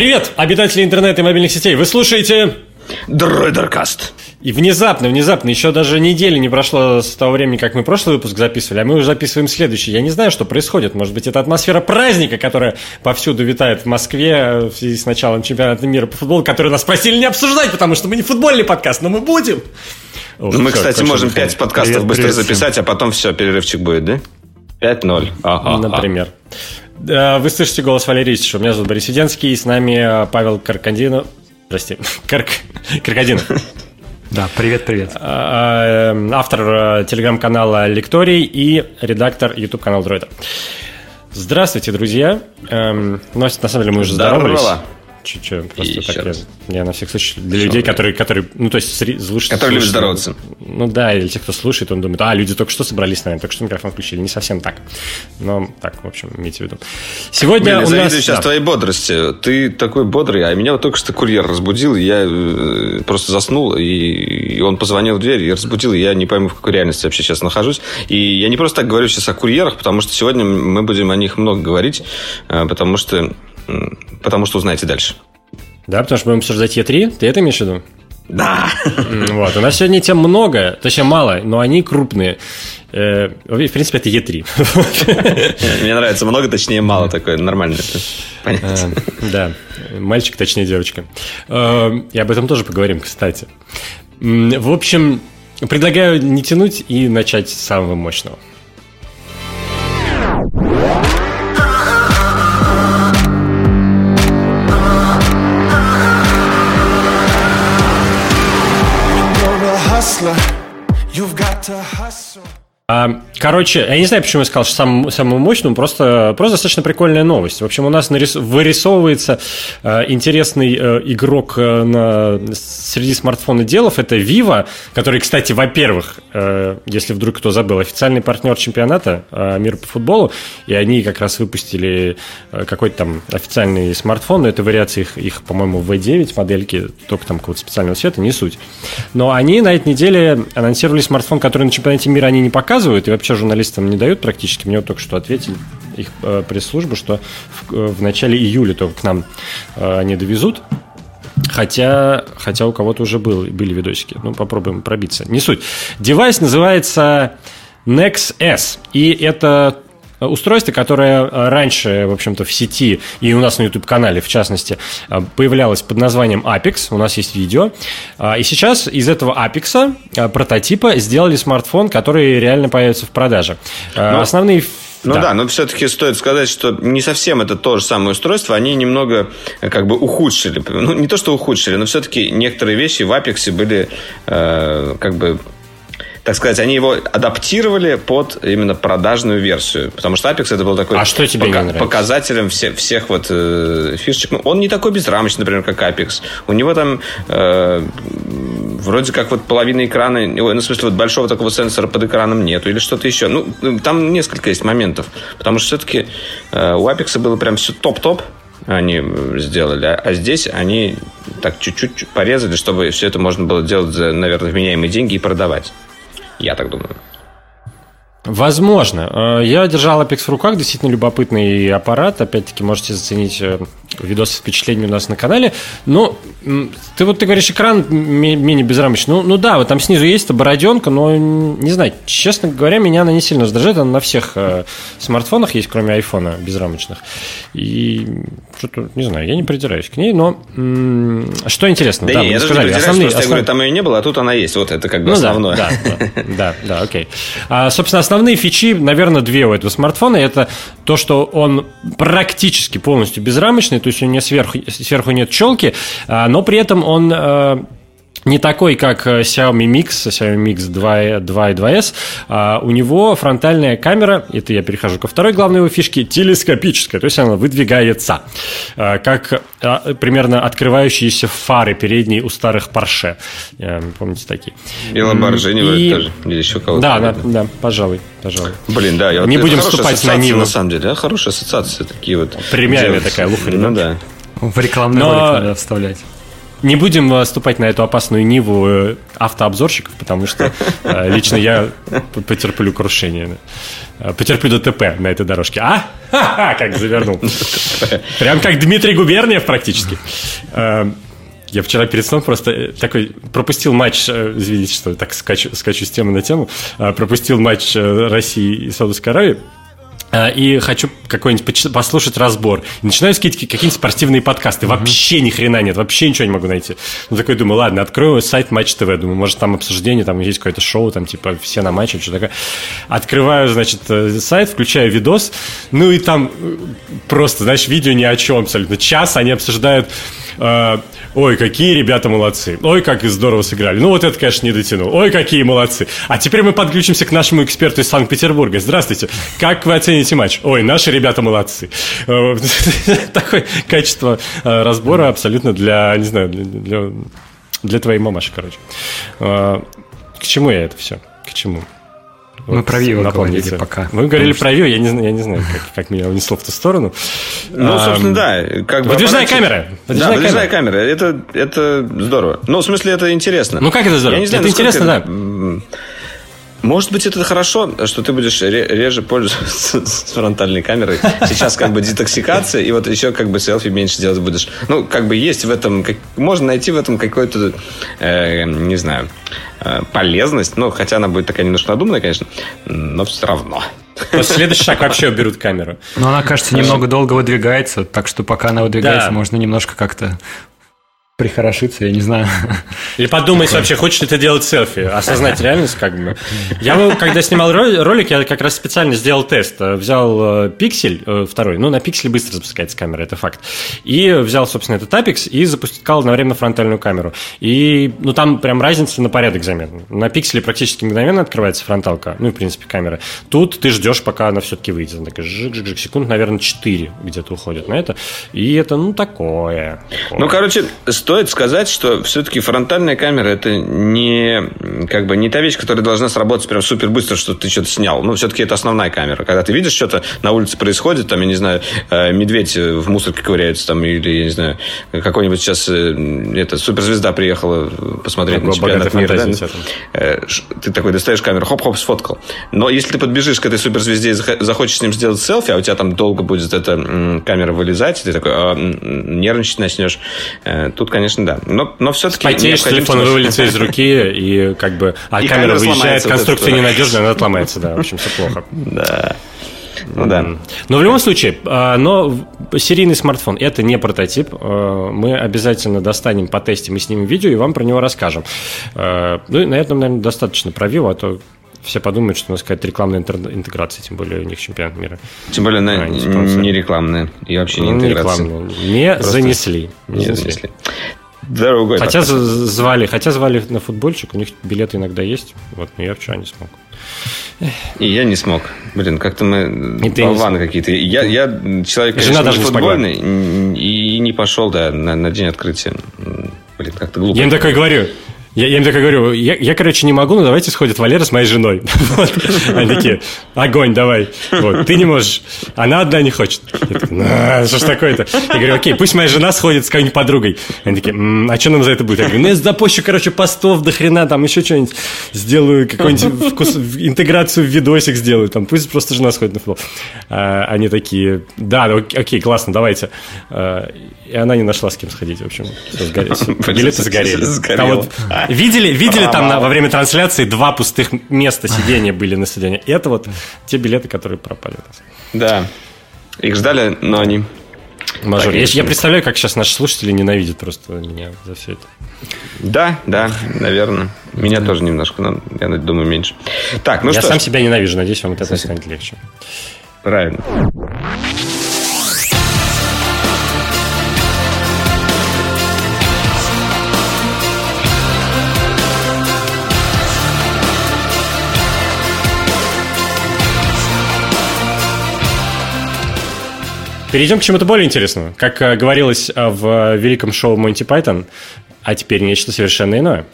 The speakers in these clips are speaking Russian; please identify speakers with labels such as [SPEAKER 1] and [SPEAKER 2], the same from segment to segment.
[SPEAKER 1] Привет, обитатели интернета и мобильных сетей. Вы слушаете...
[SPEAKER 2] Дроидеркаст.
[SPEAKER 1] И внезапно, внезапно, еще даже недели не прошло с того времени, как мы прошлый выпуск записывали, а мы уже записываем следующий. Я не знаю, что происходит. Может быть, это атмосфера праздника, которая повсюду витает в Москве в связи с началом чемпионата мира по футболу, который нас просили не обсуждать, потому что мы не футбольный подкаст, но мы будем.
[SPEAKER 2] Ух, мы, все, кстати, можем пять подкастов привет, быстро привет записать, всем. а потом все, перерывчик будет, да? 5-0.
[SPEAKER 1] Ага, Например. Вы слышите голос Валерия Исичева. Меня зовут Борис Сиденский, и с нами Павел Каркандинов. Прости, Карк... Каркадинов.
[SPEAKER 3] Да, привет-привет.
[SPEAKER 1] А, автор э, телеграм-канала Лекторий и редактор YouTube-канала Дроида. Здравствуйте, друзья. Эм, ну, на самом деле мы уже здоровались. Здорово. Чуть-чуть, просто и так я, я на всех случаях для Что людей, которые, которые, ну, то есть, слушают.
[SPEAKER 2] Которые любят здороваться.
[SPEAKER 1] Ну да, или те, кто слушает, он думает, а, люди только что собрались нами, только что микрофон включили. Не совсем так. Но так, в общем, имейте в виду.
[SPEAKER 2] Сегодня Блин, у нас... сейчас да. твоей бодрости. Ты такой бодрый, а меня вот только что курьер разбудил, и я э, просто заснул, и он позвонил в дверь, и разбудил, и я не пойму, в какой реальности вообще сейчас нахожусь. И я не просто так говорю сейчас о курьерах, потому что сегодня мы будем о них много говорить, э, потому что потому что узнаете дальше.
[SPEAKER 1] Да, потому что будем обсуждать Е3, ты это имеешь в виду?
[SPEAKER 2] Да.
[SPEAKER 1] Вот, у нас сегодня тем много, точнее мало, но они крупные. Э, в принципе, это
[SPEAKER 2] Е3. Мне нравится много, точнее мало такое, нормально
[SPEAKER 1] понять. Э, да, мальчик, точнее девочка. Э, и об этом тоже поговорим, кстати. В общем, предлагаю не тянуть и начать с самого мощного. Hustler. You've got to hustle. А, короче, я не знаю, почему я сказал, что сам, самую мощную, просто, просто достаточно прикольная новость. В общем, у нас нарис, вырисовывается э, интересный э, игрок э, на, среди смартфонов делов. Это Vivo, который, кстати, во-первых, э, если вдруг кто забыл, официальный партнер чемпионата э, мира по футболу, и они как раз выпустили э, какой-то там официальный смартфон, но это вариация их, их по-моему, V9 модельки, только там какого-то специального цвета, не суть. Но они на этой неделе анонсировали смартфон, который на чемпионате мира они не показывают, и вообще журналистам не дают практически. Мне вот только что ответили их э, пресс-служба, что в, э, в начале июля только к нам э, они довезут. Хотя, хотя у кого-то уже был, были видосики. Ну, попробуем пробиться. Не суть. Девайс называется Nex S. И это устройство, которое э, раньше, в общем-то, в сети и у нас на YouTube-канале, в частности, э, появлялось под названием Apex. У нас есть видео. А, и сейчас из этого Apex э, прототипа сделали смартфон, который реально появится в продаже. Но... Основные
[SPEAKER 2] ну да. да, но все-таки стоит сказать, что не совсем это то же самое устройство, они немного как бы ухудшили. Ну, не то, что ухудшили, но все-таки некоторые вещи в Apex были э, как бы так сказать, они его адаптировали под именно продажную версию. Потому что Apex это был такой
[SPEAKER 1] а что тебе пока-
[SPEAKER 2] показателем все, всех вот э, фишечек. Ну, он не такой безрамочный, например, как Apex. У него там э, вроде как вот половина экрана, ну, в смысле, вот большого такого сенсора под экраном нету или что-то еще. Ну, там несколько есть моментов. Потому что все-таки э, у Apex было прям все топ-топ они сделали. А, а здесь они так чуть-чуть порезали, чтобы все это можно было делать за, наверное, вменяемые деньги и продавать. Я так думаю.
[SPEAKER 1] Возможно. Э, я держал Apex в руках, действительно любопытный аппарат. Опять-таки, можете заценить э, видосы с впечатлениями у нас на канале. Но ты вот ты говоришь, экран менее безрамочный. Ну, ну да, вот там снизу есть бороденка, но не знаю, честно говоря, меня она не сильно раздражает. Она на всех э, смартфонах есть, кроме айфона безрамочных. И что-то, не знаю, я не придираюсь к ней, но м- что интересно,
[SPEAKER 2] да,
[SPEAKER 1] да,
[SPEAKER 2] не, я сказали, основные, основ... я говорю, там ее не было, а тут она есть, вот это как бы ну, основное.
[SPEAKER 1] Да, да, да, да, окей. А, собственно, основные фичи, наверное, две у этого смартфона. Это то, что он практически полностью безрамочный, то есть у него сверху, сверху нет челки, а, но при этом он э, не такой, как э, Xiaomi Mix, Xiaomi Mix 2, 2 и 2S. А у него фронтальная камера, это я перехожу ко второй главной его фишке, телескопическая, то есть она выдвигается, а, как а, примерно открывающиеся фары передние у старых Porsche. Помните такие?
[SPEAKER 2] И Lamborghini и... тоже, или еще кого-то.
[SPEAKER 1] Да, да, да, пожалуй, пожалуй.
[SPEAKER 2] Блин, да,
[SPEAKER 1] я вот не будем вступать на Ниву.
[SPEAKER 2] На самом деле, да, хорошая ассоциация, такие вот.
[SPEAKER 1] Премиальная такая лухарь.
[SPEAKER 2] Ну да.
[SPEAKER 3] В рекламный Но... ролик надо вставлять.
[SPEAKER 1] Не будем ступать на эту опасную ниву э, автообзорщиков, потому что э, лично я потерплю крушение. Потерплю ДТП на этой дорожке. А? Ха-ха, как завернул. Прям как Дмитрий Губерниев практически. Я вчера перед сном просто такой пропустил матч, извините, что так скачу, скачу с темы на тему, пропустил матч России и Саудовской Аравии. А, и хочу какой-нибудь послушать разбор. И начинаю скидывать какие-нибудь спортивные подкасты. Mm-hmm. Вообще ни хрена нет, вообще ничего не могу найти. Ну, такой думаю, ладно, открою сайт Матч ТВ. Думаю, может, там обсуждение, там есть какое-то шоу, там, типа, все на матче, что такое. Открываю, значит, э, сайт, включаю видос. Ну, и там э, просто, знаешь, видео ни о чем абсолютно. Час они обсуждают э, ой, какие ребята молодцы, ой, как здорово сыграли. Ну, вот это, конечно, не дотянул. Ой, какие молодцы. А теперь мы подключимся к нашему эксперту из Санкт-Петербурга. Здравствуйте. Как вы оцените матч? Ой, наши ребята молодцы. Э, такое качество э, разбора абсолютно для, не знаю, для, для твоей мамаши, короче. Э, к чему я это все? К чему?
[SPEAKER 3] Мы вот, про Вио говорили пока.
[SPEAKER 1] Мы говорили про Вио, я не, я не знаю, как, как меня унесло в ту сторону.
[SPEAKER 2] Ну, собственно, да.
[SPEAKER 1] Как бы выдвижная камера.
[SPEAKER 2] Выдвижная да, выдвижная камера. камера. Это, это здорово. Ну, в смысле, это интересно.
[SPEAKER 1] Ну, как это здорово? Я не знаю, это интересно, да.
[SPEAKER 2] Может быть, это хорошо, что ты будешь реже пользоваться с фронтальной камерой. Сейчас как бы детоксикация, и вот еще как бы селфи меньше делать будешь. Ну, как бы есть в этом... Как, можно найти в этом какой-то, э, не знаю, э, полезность. Ну, хотя она будет такая немножко надуманная, конечно, но все равно.
[SPEAKER 1] То следующий шаг вообще уберут камеру.
[SPEAKER 3] Но она, кажется, немного долго выдвигается, так что пока она выдвигается, да. можно немножко как-то прихорошиться, я не знаю.
[SPEAKER 1] Или подумать вообще, хочешь ли ты делать селфи, осознать реальность как бы. Я, когда снимал ролик, я как раз специально сделал тест. Взял э, пиксель э, второй, ну, на пикселе быстро запускается камера, это факт. И взял, собственно, этот Apex и запускал одновременно фронтальную камеру. И, ну, там прям разница на порядок заметна. На пикселе практически мгновенно открывается фронталка, ну, и, в принципе, камера. Тут ты ждешь, пока она все-таки выйдет. Она такая жик-жик-жик, секунд, наверное, 4 где-то уходит на это. И это, ну, такое.
[SPEAKER 2] такое. Ну, короче, стоит сказать, что все-таки фронтальная камера это не как бы не та вещь, которая должна сработать прям супер быстро, что ты что-то снял. Ну, все-таки это основная камера. Когда ты видишь что-то на улице происходит, там, я не знаю, э, медведь в мусорке ковыряется, там, или, я не знаю, какой-нибудь сейчас э, это, суперзвезда приехала посмотреть на чемпионат мира. Да? Э, ты такой достаешь камеру, хоп-хоп, сфоткал. Но если ты подбежишь к этой суперзвезде и захочешь с ним сделать селфи, а у тебя там долго будет эта камера вылезать, ты такой а, нервничать начнешь, тут, конечно, конечно, да. Но, но все-таки...
[SPEAKER 1] Потеешь, телефон вылетит из руки, и как бы... А и камера выезжает, конструкция ненадежная, она отломается, да. В общем, все плохо.
[SPEAKER 2] Да. Ну да.
[SPEAKER 1] Но в любом случае, а, но серийный смартфон это не прототип. А, мы обязательно достанем, потестим и снимем видео, и вам про него расскажем. А, ну и на этом, наверное, достаточно про Vivo, а то все подумают, что у нас какая-то рекламная интеграция, тем более у них чемпионат мира.
[SPEAKER 2] Тем более она а, не рекламная и вообще не ну, интеграция.
[SPEAKER 1] Не, рекламная. не занесли.
[SPEAKER 2] Не, не занесли. занесли.
[SPEAKER 1] Дорогой. Хотя подкаст. звали, хотя звали на футбольчик, у них билеты иногда есть. Вот, но я вчера не смог.
[SPEAKER 2] И я не смог. Блин, как-то мы болваны какие-то. Я, я человек,
[SPEAKER 1] конечно, Жена даже
[SPEAKER 2] футбольный, и не пошел, да, на, на день открытия. Блин, как-то глупо.
[SPEAKER 1] Я им такой говорю, я, я им так говорю, я, я, короче, не могу, но давайте сходит Валера с моей женой. Они такие, огонь, давай. Вот. Ты не можешь. Она одна не хочет. Я такой, ну, что ж такое-то? Я говорю, окей, пусть моя жена сходит с какой-нибудь подругой. Они такие, а что нам за это будет? Я говорю, ну, я запущу, короче, постов до хрена, там еще что-нибудь сделаю, какую-нибудь вкус, интеграцию в видосик сделаю, там, пусть просто жена сходит на футбол. А, они такие, да, окей, классно, давайте. А, и она не нашла с кем сходить, в общем. Билеты сгорели. Там вот, видели, видели там на, во время трансляции два пустых места сидения были на стадионе. Это вот те билеты, которые пропали.
[SPEAKER 2] Да. Их ждали, но они
[SPEAKER 1] Мажор. Я, я представляю, как сейчас наши слушатели ненавидят просто меня за все это.
[SPEAKER 2] Да, да, наверное. Меня тоже немножко, но я думаю, меньше. Так, ну
[SPEAKER 1] я
[SPEAKER 2] что
[SPEAKER 1] сам себя ненавижу, надеюсь, вам от этого станет легче.
[SPEAKER 2] Правильно.
[SPEAKER 1] Перейдем к чему-то более интересному. Как э, говорилось э, в великом шоу Монти Пайтон, а теперь нечто совершенно иное.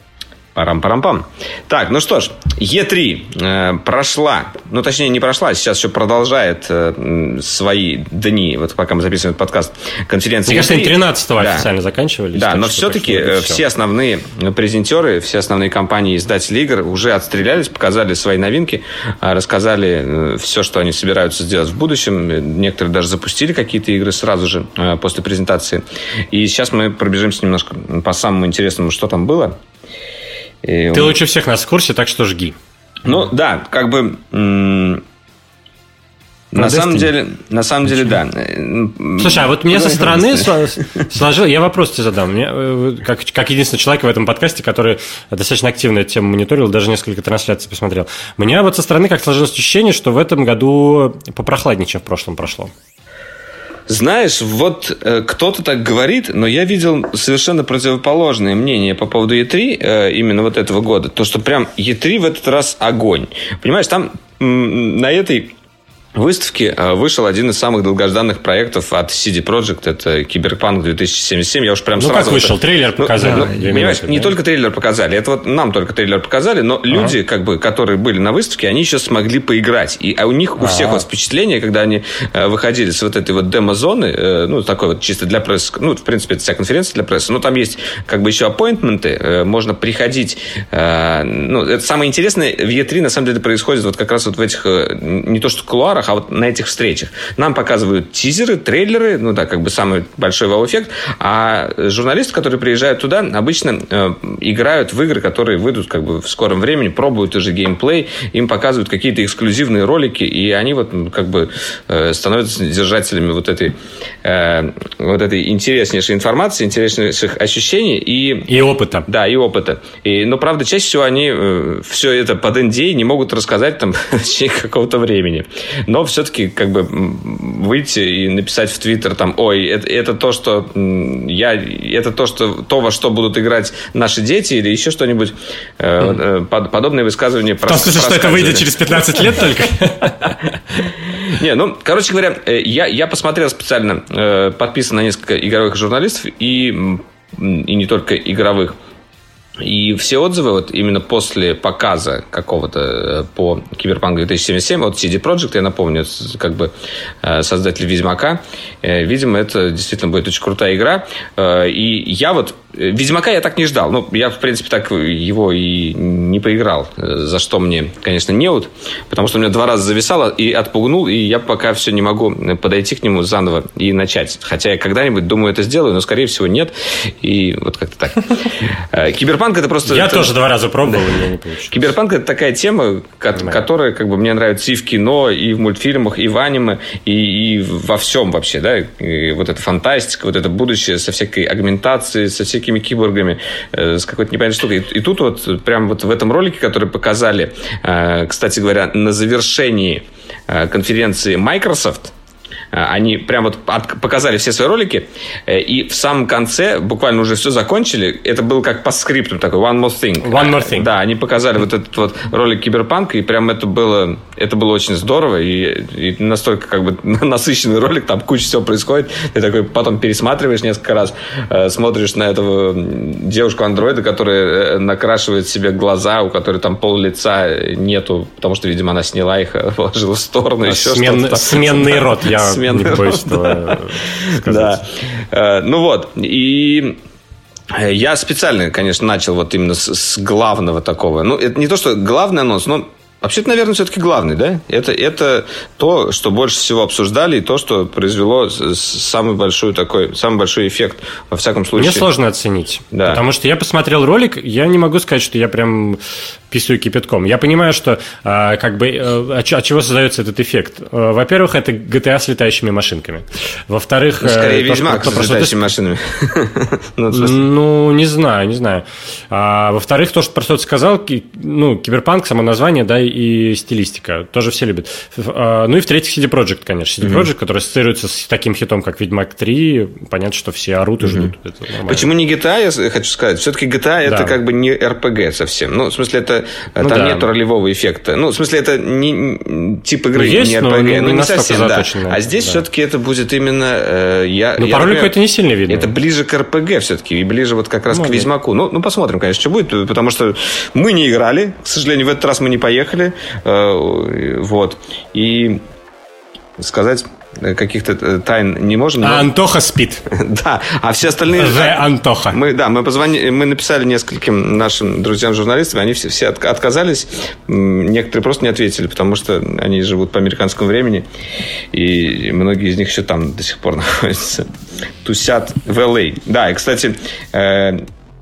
[SPEAKER 2] Парам-парам-пам. Так, ну что ж, Е3 э, прошла, ну точнее не прошла, сейчас еще продолжает э, свои дни, вот пока мы записываем этот подкаст, конференции
[SPEAKER 1] Мне кажется, 13 да. официально заканчивались.
[SPEAKER 2] Да, но все-таки э, все. все основные презентеры, все основные компании издатели игр уже отстрелялись, показали свои новинки, э, рассказали э, все, что они собираются сделать в будущем. Некоторые даже запустили какие-то игры сразу же э, после презентации. И сейчас мы пробежимся немножко по самому интересному, что там было.
[SPEAKER 1] И Ты лучше всех нас в курсе, так что жги.
[SPEAKER 2] Ну да, как бы на, самом деле, на самом деле, да.
[SPEAKER 1] Слушай, а вот мне со стороны сложилось... Я вопрос тебе задам. Мне, э, как, как единственный человек в этом подкасте, который достаточно активно эту тему мониторил, даже несколько трансляций посмотрел. У меня вот со стороны как сложилось ощущение, что в этом году попрохладнее, чем в прошлом прошло.
[SPEAKER 2] Знаешь, вот э, кто-то так говорит, но я видел совершенно противоположное мнение по поводу Е3 э, именно вот этого года. То, что прям Е3 в этот раз огонь. Понимаешь, там на этой выставке э, вышел один из самых долгожданных проектов от CD Projekt. Это Киберпанк 2077. Я уж прям
[SPEAKER 1] ну,
[SPEAKER 2] сразу...
[SPEAKER 1] как вышел? Трейлер ну, показали? Ну,
[SPEAKER 2] понимаешь, минуты, не да? только трейлер показали. Это вот нам только трейлер показали, но ага. люди, как бы, которые были на выставке, они еще смогли поиграть. И а у них, у ага. всех вот впечатление, когда они э, выходили с вот этой вот демо-зоны, э, ну, такой вот чисто для прессы, ну, в принципе, это вся конференция для прессы, но там есть как бы еще аппоинтменты, можно приходить. Ну, это самое интересное в E3, на самом деле, происходит вот как раз вот в этих, не то что кулуарах, а вот на этих встречах. Нам показывают тизеры, трейлеры, ну да, как бы самый большой вау-эффект, а журналисты, которые приезжают туда, обычно э, играют в игры, которые выйдут как бы в скором времени, пробуют уже геймплей, им показывают какие-то эксклюзивные ролики, и они вот как бы э, становятся держателями вот этой, э, вот этой интереснейшей информации, интереснейших ощущений и...
[SPEAKER 1] И опыта.
[SPEAKER 2] Да, и опыта. И, но, правда, чаще всего они э, все это под NDA не могут рассказать там в течение какого-то времени. Но все-таки как бы выйти и написать в Твиттер там, ой, это, это то, что я, это то, что то, во что будут играть наши дети или еще что-нибудь mm. под, подобные высказывания.
[SPEAKER 1] В том смысле, что это выйдет через 15 лет только?
[SPEAKER 2] Не, ну, короче говоря, э, я, я посмотрел специально, подписан на несколько игровых журналистов и, и не только игровых. И все отзывы вот именно после показа какого-то э, по Киберпанк 2077 от CD Projekt, я напомню, как бы э, создатель Ведьмака, э, видимо, это действительно будет очень крутая игра. И я вот Ведьмака я так не ждал. Ну, я, в принципе, так его и не поиграл. За что мне, конечно, неуд. Потому что у меня два раза зависало и отпугнул, и я пока все не могу подойти к нему заново и начать. Хотя я когда-нибудь, думаю, это сделаю, но, скорее всего, нет. И вот как-то так. Киберпанк Киберпанк это просто...
[SPEAKER 1] Я это... тоже два раза пробовал, да. у меня не получилось.
[SPEAKER 2] Киберпанк это такая тема, которая как бы мне нравится и в кино, и в мультфильмах, и в аниме, и, и во всем вообще, да. И вот эта фантастика, вот это будущее со всякой аугментацией, со всякими киборгами, э, с какой-то непонятной штукой. И, и тут вот прям вот в этом ролике, который показали, э, кстати говоря, на завершении э, конференции Microsoft, они прям вот показали все свои ролики, э, и в самом конце буквально уже все закончили. Это был как по скрипту такой One More Thing.
[SPEAKER 1] One More Thing.
[SPEAKER 2] Да, они показали вот этот вот ролик Киберпанка, и прям это было, это было очень здорово, и, и настолько как бы насыщенный ролик, там куча всего происходит. Ты такой потом пересматриваешь несколько раз, э, смотришь на этого девушку-андроида, которая накрашивает себе глаза, у которой там пол лица нету, потому что, видимо, она сняла их, положила в сторону, еще
[SPEAKER 1] Смен. Сменный рот, я сменный Не боюсь этого
[SPEAKER 2] Да. Э, ну вот, и я специально, конечно, начал вот именно с, с главного такого. Ну, это не то, что главный анонс, но Вообще-то, наверное, все-таки главный, да? Это, это то, что больше всего обсуждали, и то, что произвело самый большой такой, самый большой эффект, во всяком случае.
[SPEAKER 1] Мне сложно оценить. Да. Потому что я посмотрел ролик, я не могу сказать, что я прям писаю кипятком. Я понимаю, что а, как бы э, от чего создается этот эффект. Э, во-первых, это GTA с летающими машинками. Во-вторых...
[SPEAKER 2] Ну, скорее, то, Ведьмак что, с летающими машинами.
[SPEAKER 1] Ну, ну, не знаю, не знаю. А, во-вторых, то, что просто сказал, ну, киберпанк, само название, да, и стилистика. Тоже все любят. А, ну и в-третьих, CD Projekt, конечно. CD Projekt, который ассоциируется с таким хитом, как Ведьмак 3. Понятно, что все орут и ждут.
[SPEAKER 2] Почему не GTA, я хочу сказать? Все-таки GTA это как бы не RPG совсем. Ну, в смысле, это ну, там да. нет ролевого эффекта. Ну, в смысле, это не тип игры,
[SPEAKER 1] ну, есть,
[SPEAKER 2] не
[SPEAKER 1] RPG,
[SPEAKER 2] но не,
[SPEAKER 1] ну,
[SPEAKER 2] не совсем, да. А здесь да. все-таки это будет именно... Э, я,
[SPEAKER 1] ну,
[SPEAKER 2] я,
[SPEAKER 1] по ролику это не сильно видно.
[SPEAKER 2] Это ближе к RPG все-таки, и ближе вот как раз ну, к Ведьмаку. Ну, ну, посмотрим, конечно, что будет, потому что мы не играли, к сожалению, в этот раз мы не поехали, э, вот, и сказать Э, каких-то э, тайн не можем.
[SPEAKER 1] Но... А Антоха спит.
[SPEAKER 2] да, а все остальные...
[SPEAKER 1] The Антоха.
[SPEAKER 2] Мы, да, мы позвонили, мы написали нескольким нашим друзьям-журналистам, они все, все отказались, некоторые просто не ответили, потому что они живут по американскому времени, и многие из них еще там до сих пор находятся. Тусят в Л.А. Да, и, кстати,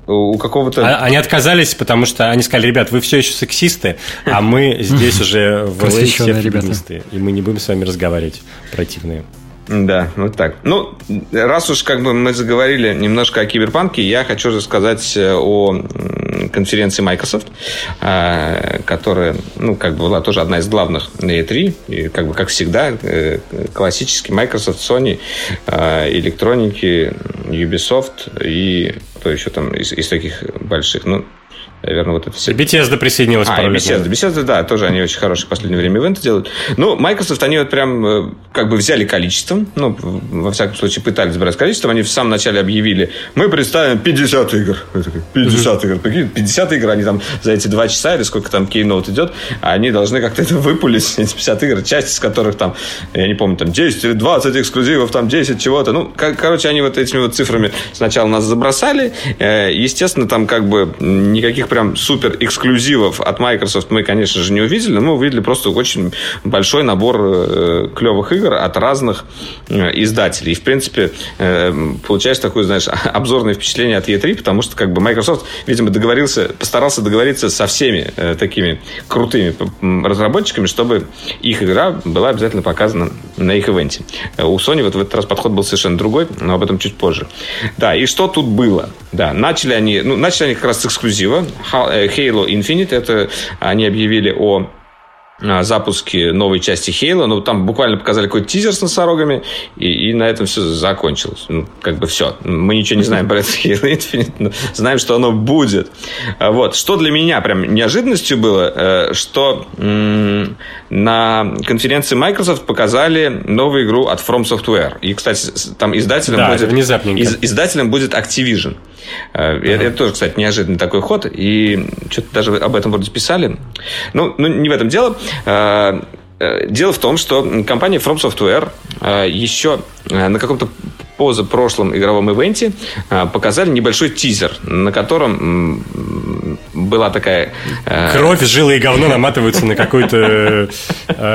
[SPEAKER 2] у какого-то...
[SPEAKER 1] А, они отказались, потому что они сказали, ребят, вы все еще сексисты, а мы здесь уже в все феминисты, и мы не будем с вами разговаривать, противные.
[SPEAKER 2] Да, вот так. Ну, раз уж как бы мы заговорили немножко о киберпанке, я хочу рассказать э, о конференции Microsoft, э, которая, ну, как бы была тоже одна из главных на E3, и как бы, как всегда, э, классический Microsoft, Sony, электроники, Ubisoft и кто еще там из, из таких больших. Ну, Наверное, вот это все.
[SPEAKER 1] Bethesda присоединилась
[SPEAKER 2] а, и Bethesda. Bethesda, да, тоже они очень хорошие в последнее время ивенты делают. Ну, Microsoft, они вот прям э, как бы взяли количеством, ну, во всяком случае, пытались брать количеством. Они в самом начале объявили, мы представим 50 игр. 50 игр. 50 игр, они там за эти два часа или сколько там кейноут идет, они должны как-то это выпулить, эти 50 игр, часть из которых там, я не помню, там 10 или 20 эксклюзивов, там 10 чего-то. Ну, короче, они вот этими вот цифрами сначала нас забросали. Э, естественно, там как бы никаких прям супер эксклюзивов от Microsoft мы, конечно же, не увидели, но мы увидели просто очень большой набор э, клевых игр от разных э, издателей. И, в принципе, э, получается такое, знаешь, обзорное впечатление от E3, потому что как бы Microsoft, видимо, договорился, постарался договориться со всеми такими крутыми разработчиками, чтобы их игра была обязательно показана на их ивенте. У Sony вот в этот раз подход был совершенно другой, но об этом чуть позже. Да, и что тут было? Да, начали они, ну, начали они как раз с эксклюзива. Э, Halo Infinite, это они объявили о запуске новой части Хейла, ну, там буквально показали какой-то тизер с носорогами, и, и на этом все закончилось. Ну, как бы все. Мы ничего не знаем про это Halo Infinite, но знаем, что оно будет. А вот. Что для меня прям неожиданностью было, э, что на конференции Microsoft показали новую игру от From Software. И, кстати, там издателем да, будет... Из, издателем будет Activision. Uh-huh. Это, это тоже, кстати, неожиданный такой ход. И что-то даже об этом вроде писали. Ну, ну не в этом дело. Э, э, дело в том, что компания From Software еще на каком-то позапрошлом игровом ивенте показали небольшой тизер, на котором была такая...
[SPEAKER 1] Кровь, жилы и говно наматываются на какую-то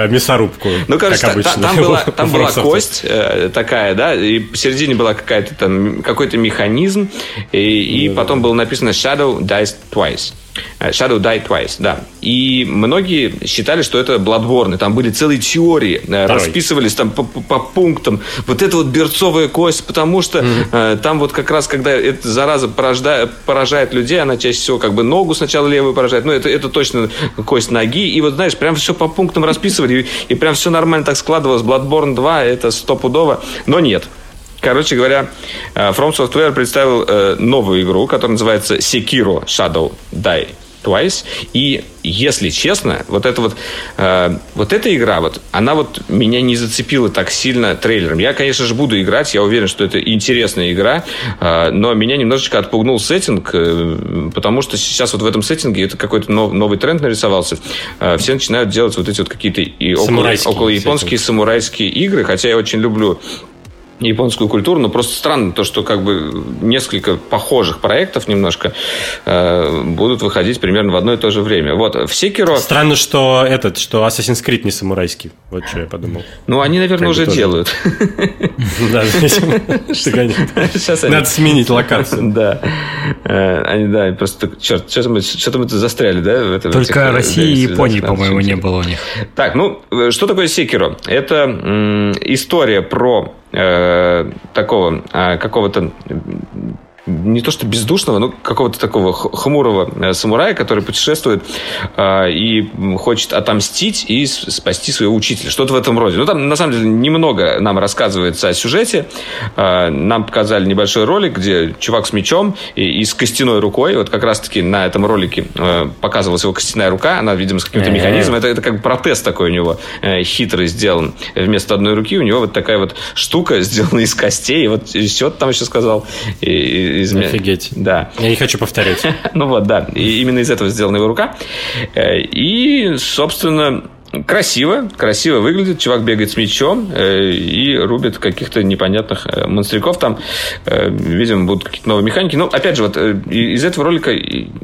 [SPEAKER 1] мясорубку,
[SPEAKER 2] ну, короче, как обычно. Там была, там была кость такая, да, и посередине была какая-то там какой-то механизм, и, и потом было написано «Shadow dies twice». Э, Shadow Die Twice, да. И многие считали, что это Bloodborne. Там были целые теории, э, Второй. расписывались там по, по, по пунктам. Вот это вот берцовая кость, потому что mm-hmm. э, там вот как раз, когда эта зараза порождает, поражает людей, она чаще всего как бы ногу сначала левую поражает. Ну, это, это точно кость ноги. И вот, знаешь, прям все по пунктам расписывали. И, и прям все нормально так складывалось. Bloodborne 2 это стопудово. Но нет. Короче говоря, э, From Software представил э, новую игру, которая называется Sekiro Shadow Die Twice. И, если честно, вот эта вот, э, вот эта игра, вот, она вот меня не зацепила так сильно трейлером. Я, конечно же, буду играть, я уверен, что это интересная игра, э, но меня немножечко отпугнул сеттинг, э, потому что сейчас вот в этом сеттинге это какой-то нов, новый тренд нарисовался. Э, все начинают делать вот эти вот какие-то и около, около японские самурайские игры, хотя я очень люблю японскую культуру, но просто странно то, что как бы несколько похожих проектов немножко э, будут выходить примерно в одно и то же время. Вот, в Секиро...
[SPEAKER 1] Странно, что этот, что Assassin's Creed не самурайский. Вот что я подумал.
[SPEAKER 2] Ну, они, наверное, уже делают.
[SPEAKER 1] Да, Надо сменить локацию.
[SPEAKER 2] Да. Э, они, да, просто, черт, что-то мы застряли, да?
[SPEAKER 3] Только России и Японии, по-моему, не было у них.
[SPEAKER 2] Так, ну, что такое Секиро? Это история про э, такого э, какого-то не то что бездушного, но какого-то такого хмурого э, самурая, который путешествует э, и хочет отомстить и спасти своего учителя. Что-то в этом роде. Ну, там, на самом деле, немного нам рассказывается о сюжете. Э, нам показали небольшой ролик, где чувак с мечом и, и с костяной рукой. Вот как раз-таки на этом ролике э, показывалась его костяная рука. Она, видимо, с каким-то механизмом. Это, это как протез такой у него э, хитрый сделан. Вместо одной руки у него вот такая вот штука сделана из костей. И вот что ты там еще сказал?
[SPEAKER 1] И, из... Офигеть.
[SPEAKER 2] Да.
[SPEAKER 1] Я не хочу повторять.
[SPEAKER 2] ну вот, да. И именно из этого сделана его рука. Э, и, собственно, Красиво, красиво выглядит. Чувак бегает с мечом э, и рубит каких-то непонятных э, монстриков. Там, э, видимо, будут какие-то новые механики. Но, опять же, вот э, из этого ролика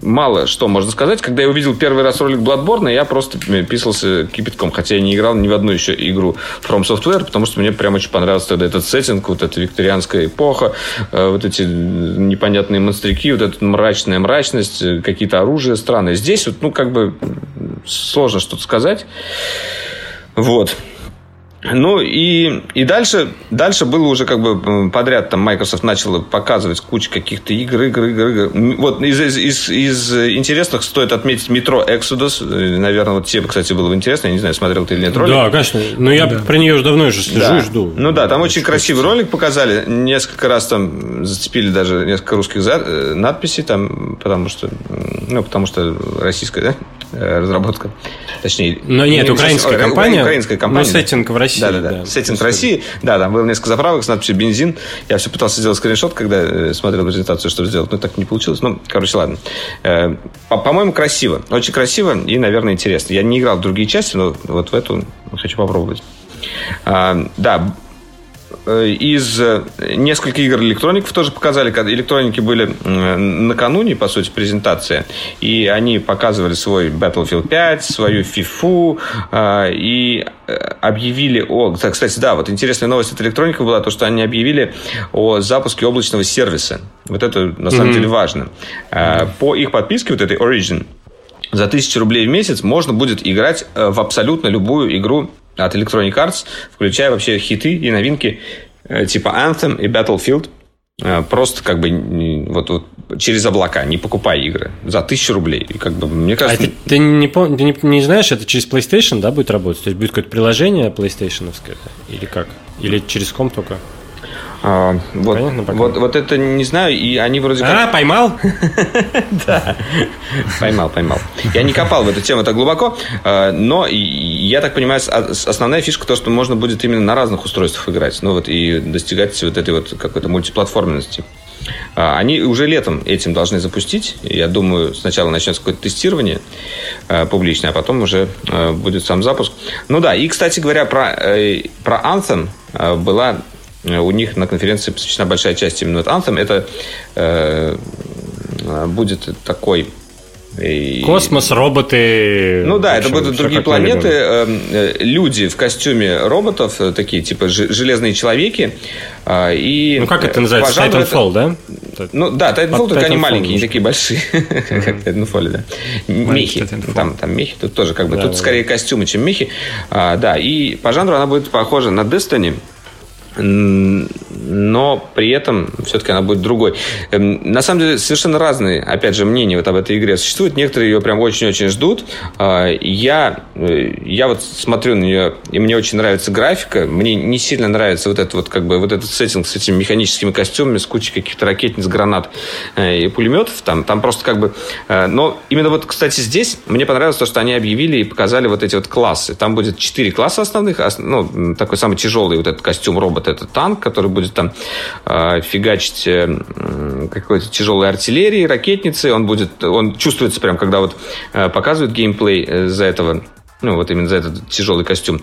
[SPEAKER 2] мало что можно сказать. Когда я увидел первый раз ролик Bloodborne, я просто писался кипятком. Хотя я не играл ни в одну еще игру From Software, потому что мне прям очень понравился тогда этот сеттинг, вот эта викторианская эпоха, э, вот эти непонятные монстрики, вот эта мрачная мрачность, э, какие-то оружия странные. Здесь вот, ну, как бы сложно что-то сказать. Вот. Ну и, и дальше, дальше было уже как бы подряд, там Microsoft начала показывать кучу каких-то игр, игр, игр, игр. Вот из, из, из, из интересных стоит отметить метро Exodus. Наверное, вот тебе, кстати, было бы интересно. Я не знаю, смотрел ты или нет ролик.
[SPEAKER 1] Да, конечно. Но я да. про нее уже давно уже слежу
[SPEAKER 2] да.
[SPEAKER 1] и жду.
[SPEAKER 2] Ну да, там очень красивый ролик показали. Несколько раз там зацепили даже несколько русских э, надписей там, потому что, ну, потому что российская, да, э, разработка. Точнее...
[SPEAKER 1] Но нет, украинская компания.
[SPEAKER 2] Украинская компания.
[SPEAKER 1] Но сеттинг в России России.
[SPEAKER 2] Да, да, да. да. Сеттинг России. Да, там было несколько заправок с надписью бензин. Я все пытался сделать скриншот, когда э, смотрел презентацию, что сделать, но так не получилось. Ну, короче, ладно. Э, по-моему, красиво. Очень красиво и, наверное, интересно. Я не играл в другие части, но вот в эту хочу попробовать. А, да, из э, нескольких игр электроников тоже показали, электроники были накануне, по сути, презентация, и они показывали свой Battlefield 5, свою FIFA, э, и объявили о... Кстати, да, вот интересная новость от электроника была, то, что они объявили о запуске облачного сервиса. Вот это, на самом mm-hmm. деле, важно. По их подписке, вот этой Origin, за 1000 рублей в месяц можно будет играть в абсолютно любую игру от Electronic Arts, включая вообще хиты и новинки э, типа Anthem и Battlefield. Э, просто как бы вот, вот через облака, не покупай игры за тысячу рублей. И как бы, мне кажется... А
[SPEAKER 1] ты, ты, не, ты не, не знаешь, это через PlayStation, да, будет работать? То есть будет какое-то приложение PlayStation или как? Или через ком только?
[SPEAKER 2] А, вот, Понятно, вот, вот это не знаю, и они вроде
[SPEAKER 1] как... А, поймал?
[SPEAKER 2] Да, поймал, поймал. Я не копал в эту тему так глубоко, а, но я так понимаю, основная фишка то, что можно будет именно на разных устройствах играть, ну вот и достигать вот этой вот какой-то мультиплатформенности. А, они уже летом этим должны запустить. Я думаю, сначала начнется какое-то тестирование а, публичное, а потом уже будет сам запуск. Ну да, и, кстати говоря, про, э, про Anthem была у них на конференции посвящена большая часть именно Anthem. Это э, будет такой
[SPEAKER 1] Космос, роботы.
[SPEAKER 2] Ну да, это будут другие планеты. Эм, э, люди в костюме роботов, э, такие типа железные человеки. А, и
[SPEAKER 1] ну как это называется? Titanfall, это... да?
[SPEAKER 2] Ну да, Titanfall, только они маленькие, не такие большие, как Titanfall, да. Мехи. Там, там мехи, тут тоже как бы. Тут скорее костюмы, чем мехи. А, да, и по жанру она будет похожа на Destiny но при этом все-таки она будет другой. Эм, на самом деле совершенно разные, опять же, мнения вот об этой игре существуют. Некоторые ее прям очень-очень ждут. А, я, э, я вот смотрю на нее, и мне очень нравится графика. Мне не сильно нравится вот, этот вот, как бы, вот этот сеттинг с этими механическими костюмами, с кучей каких-то ракетниц, гранат э, и пулеметов. Там, там просто как бы... Э, но именно вот, кстати, здесь мне понравилось то, что они объявили и показали вот эти вот классы. Там будет четыре класса основных. Ну, такой самый тяжелый вот этот костюм робота это танк, который будет там э, фигачить э, какой-то тяжелой артиллерии, ракетницы. Он будет, он чувствуется прям, когда вот э, показывают геймплей э, за этого ну, вот именно за этот тяжелый костюм.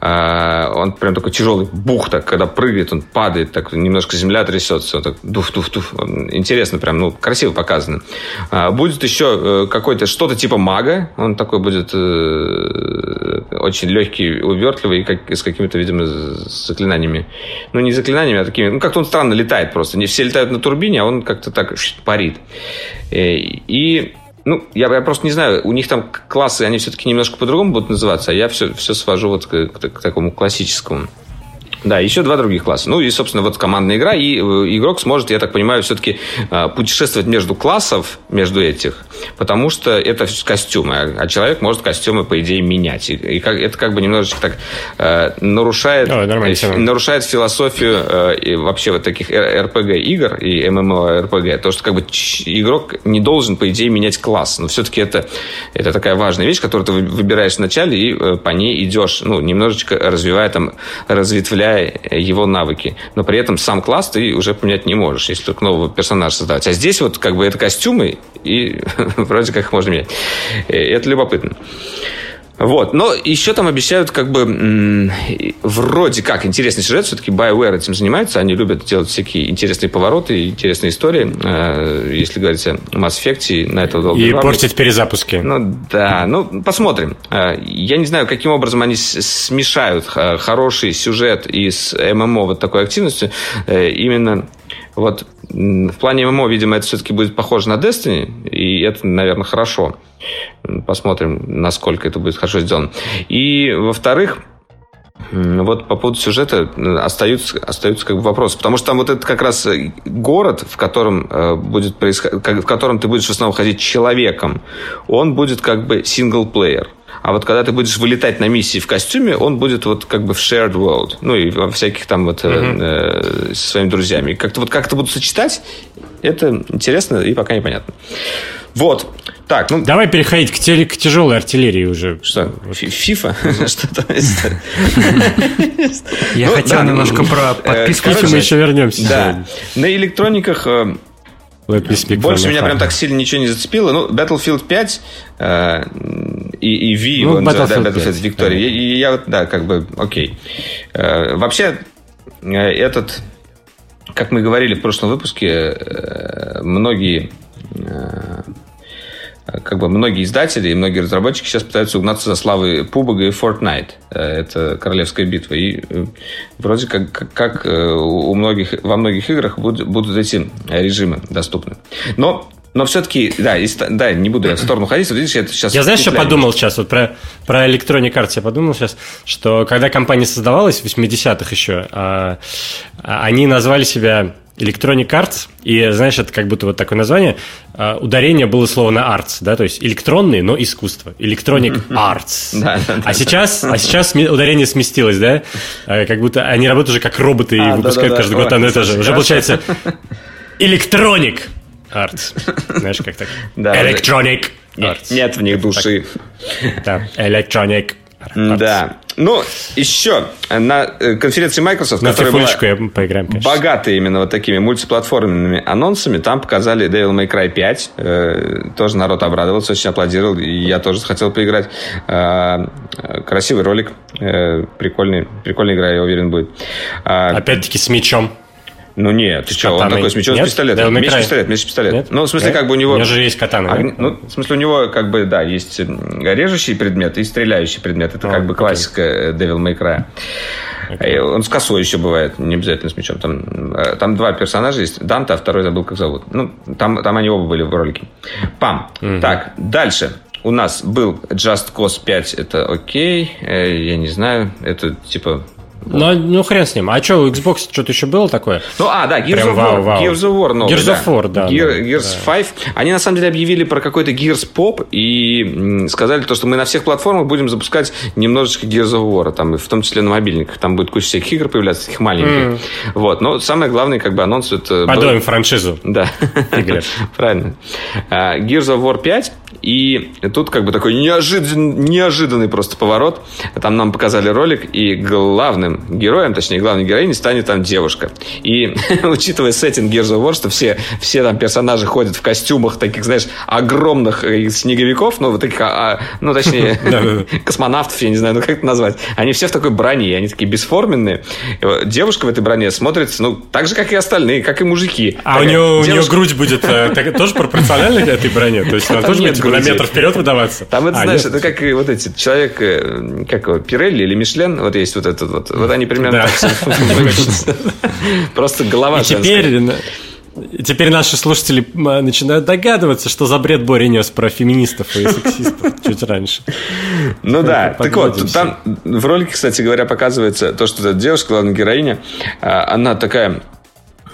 [SPEAKER 2] А, он прям такой тяжелый бух, так, когда прыгает, он падает, так немножко земля трясется, так дуф-дуф-дуф. Интересно прям, ну, красиво показано. А, будет еще э, какой-то что-то типа мага, он такой будет э, очень легкий, увертливый, как, с какими-то, видимо, заклинаниями. Ну, не заклинаниями, а такими, ну, как-то он странно летает просто. Не все летают на турбине, а он как-то так парит. Э, и ну, я, я просто не знаю, у них там классы, они все-таки немножко по-другому будут называться, а я все, все свожу вот к, к, к такому классическому. Да, еще два других класса. Ну и, собственно, вот командная игра, и э, игрок сможет, я так понимаю, все-таки э, путешествовать между классов, между этих, потому что это костюмы, а, а человек может костюмы, по идее, менять. И, и как, это как бы немножечко так э, нарушает, Ой, э, нарушает философию э, вообще вот таких RPG-игр и MMORPG. То, что как бы игрок не должен, по идее, менять класс. Но все-таки это, это такая важная вещь, которую ты выбираешь вначале и по ней идешь, ну, немножечко развивая там, разветвляя его навыки. Но при этом сам класс ты уже поменять не можешь, если только нового персонажа создать. А здесь вот как бы это костюмы, и вроде как их можно менять. Э, это любопытно. Вот, но еще там обещают как бы вроде как интересный сюжет, все-таки BioWare этим занимается, они любят делать всякие интересные повороты, интересные истории, э, если говорить о Mass Effect, и на это долго
[SPEAKER 1] И портить перезапуски.
[SPEAKER 2] Ну да, ну посмотрим. Э, я не знаю, каким образом они смешают э, хороший сюжет из ММО вот такой активностью, именно вот в плане ММО, видимо, это все-таки будет похоже на Destiny, и это, наверное, хорошо. Посмотрим, насколько это будет хорошо сделано. И, во-вторых, вот по поводу сюжета остаются, остаются как бы вопросы. Потому что там вот этот как раз город, в котором, э, будет происход... в котором ты будешь в основном ходить человеком, он будет как бы синглплеер. А вот когда ты будешь вылетать на миссии в костюме, он будет вот как бы в shared world. Ну, и во всяких там вот mm-hmm. э, со своими друзьями. Как-то вот как это будут сочетать, это интересно и пока непонятно. Вот. Так,
[SPEAKER 1] ну... Давай переходить к, теле, к тяжелой артиллерии уже.
[SPEAKER 2] Что? Фифа? Что-то
[SPEAKER 3] Я ну, хотел немножко про э, подписку.
[SPEAKER 1] Мы еще вернемся.
[SPEAKER 2] Да. На электрониках э, больше меня прям так сильно ничего не зацепило. Ну, Battlefield 5 э, и, и V, ну, Battlefield, да, Battlefield Victoria. И, я вот, да, как бы, окей. Э, вообще, э, этот, как мы говорили в прошлом выпуске, э, многие э, как бы многие издатели и многие разработчики сейчас пытаются угнаться за славой PUBG и Fortnite. Э, это королевская битва. И э, вроде как, как, как э, у многих, во многих играх будут, будут эти режимы доступны. Но но все-таки, да, и, да, не буду я в сторону ходить. Вот видишь,
[SPEAKER 1] я сейчас... Я знаешь, что подумал сейчас? Вот про, про Electronic Arts я подумал сейчас, что когда компания создавалась в 80-х еще, а, а, они назвали себя Electronic Arts, и, знаешь, это как будто вот такое название, а, ударение было слово на arts, да, то есть электронный, но искусство. Electronic Arts. А сейчас, а сейчас ударение сместилось, да, а, как будто они работают уже как роботы и а, выпускают каждый год одно и то же. Уже получается Electronic Arts. Знаешь, как так? Electronic
[SPEAKER 2] Arts. Нет в них души.
[SPEAKER 1] Да, Electronic
[SPEAKER 2] да. Ну, еще на э, конференции Microsoft,
[SPEAKER 1] на которая была поиграем,
[SPEAKER 2] конечно. богата именно вот такими мультиплатформенными анонсами, там показали Devil May Cry 5. Э, тоже народ обрадовался, очень аплодировал. И я тоже хотел поиграть. Э, красивый ролик. Э, прикольный, прикольная игра, я уверен, будет.
[SPEAKER 1] Э, Опять-таки с мечом.
[SPEAKER 2] Ну нет, ты что, он такой с мечом, с пистолетом. Да, меч-пистолет, меч-пистолет. Нет? Ну, в смысле, нет? как бы у него... У него
[SPEAKER 1] же есть катана. А,
[SPEAKER 2] ну, в смысле, у него, как бы, да, есть режущий предмет и стреляющий предмет. Это а, как бы классика okay. Devil May Cry. Okay. Он с косой еще бывает, не обязательно с мечом. Там, э, там два персонажа есть. Данте, а второй забыл, как зовут. Ну, там, там они оба были в ролике. Пам. Угу. Так, дальше. У нас был Just Cause 5, это окей. Э, я не знаю, это типа
[SPEAKER 1] ну, ну, хрен с ним. А что, у Xbox что-то еще было такое?
[SPEAKER 2] Ну, а, да, Gears Прям of War. Вау, вау. Gears of War новый,
[SPEAKER 1] Gears of War, да.
[SPEAKER 2] Gear, Gears да. 5. Они, на самом деле, объявили про какой-то Gears Pop и сказали то, что мы на всех платформах будем запускать немножечко Gears of War, там, в том числе на мобильниках. Там будет куча всяких игр появляться, таких маленьких. Mm. Вот. Но самое главное, как бы, анонс это...
[SPEAKER 1] Подоим был... франшизу.
[SPEAKER 2] Да. Правильно. А, Gears of War 5 и тут как бы такой неожидан, неожиданный просто поворот. Там нам показали ролик, и главным героем, точнее, главной героиней станет там девушка. И учитывая сеттинг Gears of War, что все, все там персонажи ходят в костюмах таких, знаешь, огромных э, снеговиков, ну, вот таких, а, а ну, точнее, космонавтов, я не знаю, ну, как это назвать. Они все в такой броне, они такие бесформенные. Девушка в этой броне смотрится, ну, так же, как и остальные, как и мужики.
[SPEAKER 1] А у нее, у нее грудь будет э, тоже пропорциональна этой броне? То есть она тоже будет на метр вперед выдаваться?
[SPEAKER 2] Там это, а, знаешь, это как вот эти, человек, э, как его, Пирелли или Мишлен, вот есть вот этот вот, вот они примерно так Просто голова
[SPEAKER 1] И теперь, теперь наши слушатели начинают догадываться, что за бред Боря нес про феминистов и сексистов чуть раньше.
[SPEAKER 2] Ну да, так вот, там в ролике, кстати говоря, показывается то, что эта девушка, главная героиня, а, она такая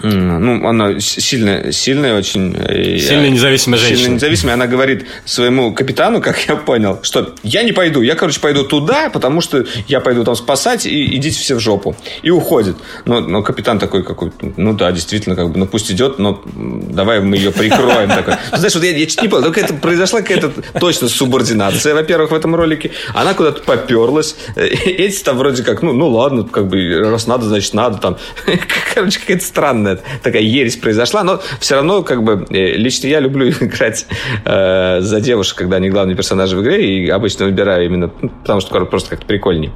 [SPEAKER 2] ну, она сильная, сильная очень.
[SPEAKER 1] Э, сильная независимая женщина. Сильная
[SPEAKER 2] независимая. Она говорит своему капитану, как я понял, что я не пойду. Я, короче, пойду туда, потому что я пойду там спасать, и идите все в жопу. И уходит. Но, но капитан такой какой ну да, действительно, как бы, ну пусть идет, но давай мы ее прикроем. Такой. Знаешь, вот я, я чуть не понял, только это произошла какая-то точно субординация, во-первых, в этом ролике. Она куда-то поперлась. Эти там вроде как, ну, ну ладно, как бы, раз надо, значит надо. Там. Короче, какая-то странная такая ересь произошла, но все равно, как бы, э, лично я люблю играть э, за девушек, когда они главные персонажи в игре, и обычно выбираю именно, ну, потому что просто как-то прикольнее.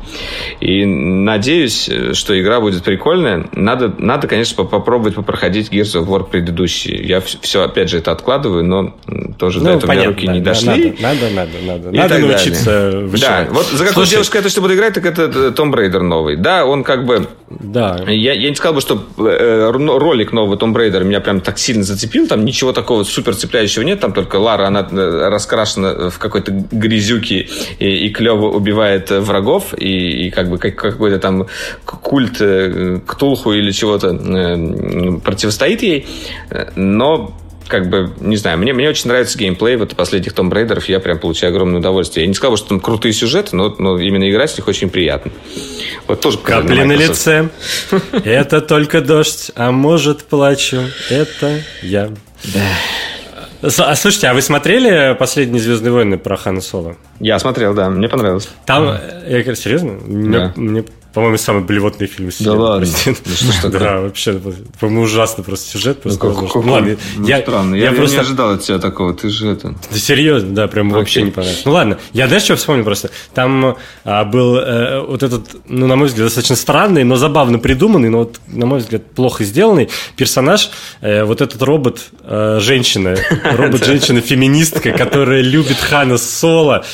[SPEAKER 2] И надеюсь, что игра будет прикольная. Надо, надо конечно, попробовать попроходить Gears of War предыдущий. Я все, опять же, это откладываю, но тоже ну, до этого понятно, руки да, не дошли.
[SPEAKER 1] Надо, надо, надо. Надо, надо научиться
[SPEAKER 2] Да, вот за какую Слушай, девушку я точно буду играть, так это Том Брейдер новый. Да, он как бы... Да. Я, я не сказал бы, что э, ролик нового Tomb Raider меня прям так сильно зацепил. Там ничего такого супер цепляющего нет. Там только Лара, она э, раскрашена в какой-то грязюке и, и клево убивает врагов. И, и как бы как, какой-то там культ э, Ктулху или чего-то э, противостоит ей. Но как бы, не знаю, мне, мне очень нравится геймплей вот последних Tomb Raider, я прям получаю огромное удовольствие. Я не сказал, что там крутые сюжеты, но, но именно играть в них очень приятно.
[SPEAKER 1] Вот тоже Капли на лице. Это только дождь, а может плачу. Это я. Да. А слушайте, а вы смотрели последние Звездные войны про Хана Соло?
[SPEAKER 2] Я смотрел, да, мне понравилось.
[SPEAKER 1] Там, я говорю, серьезно? Да. Мне, мне по-моему, самый блевотный фильм
[SPEAKER 2] Да ладно.
[SPEAKER 1] Ну, да, вообще, по-моему, ужасный просто сюжет.
[SPEAKER 2] Ну, ну, ладно, я, странно. Я, просто... не ожидал от тебя такого. Ты же это...
[SPEAKER 1] Да серьезно, да, прям вообще не понравилось. Ну ладно, я знаешь, что вспомнил просто? Там а, был э, вот этот, ну, на мой взгляд, достаточно странный, но забавно придуманный, но вот, на мой взгляд, плохо сделанный персонаж. Э, вот этот робот э, женщина, робот-женщина-феминистка, которая любит Хана Соло,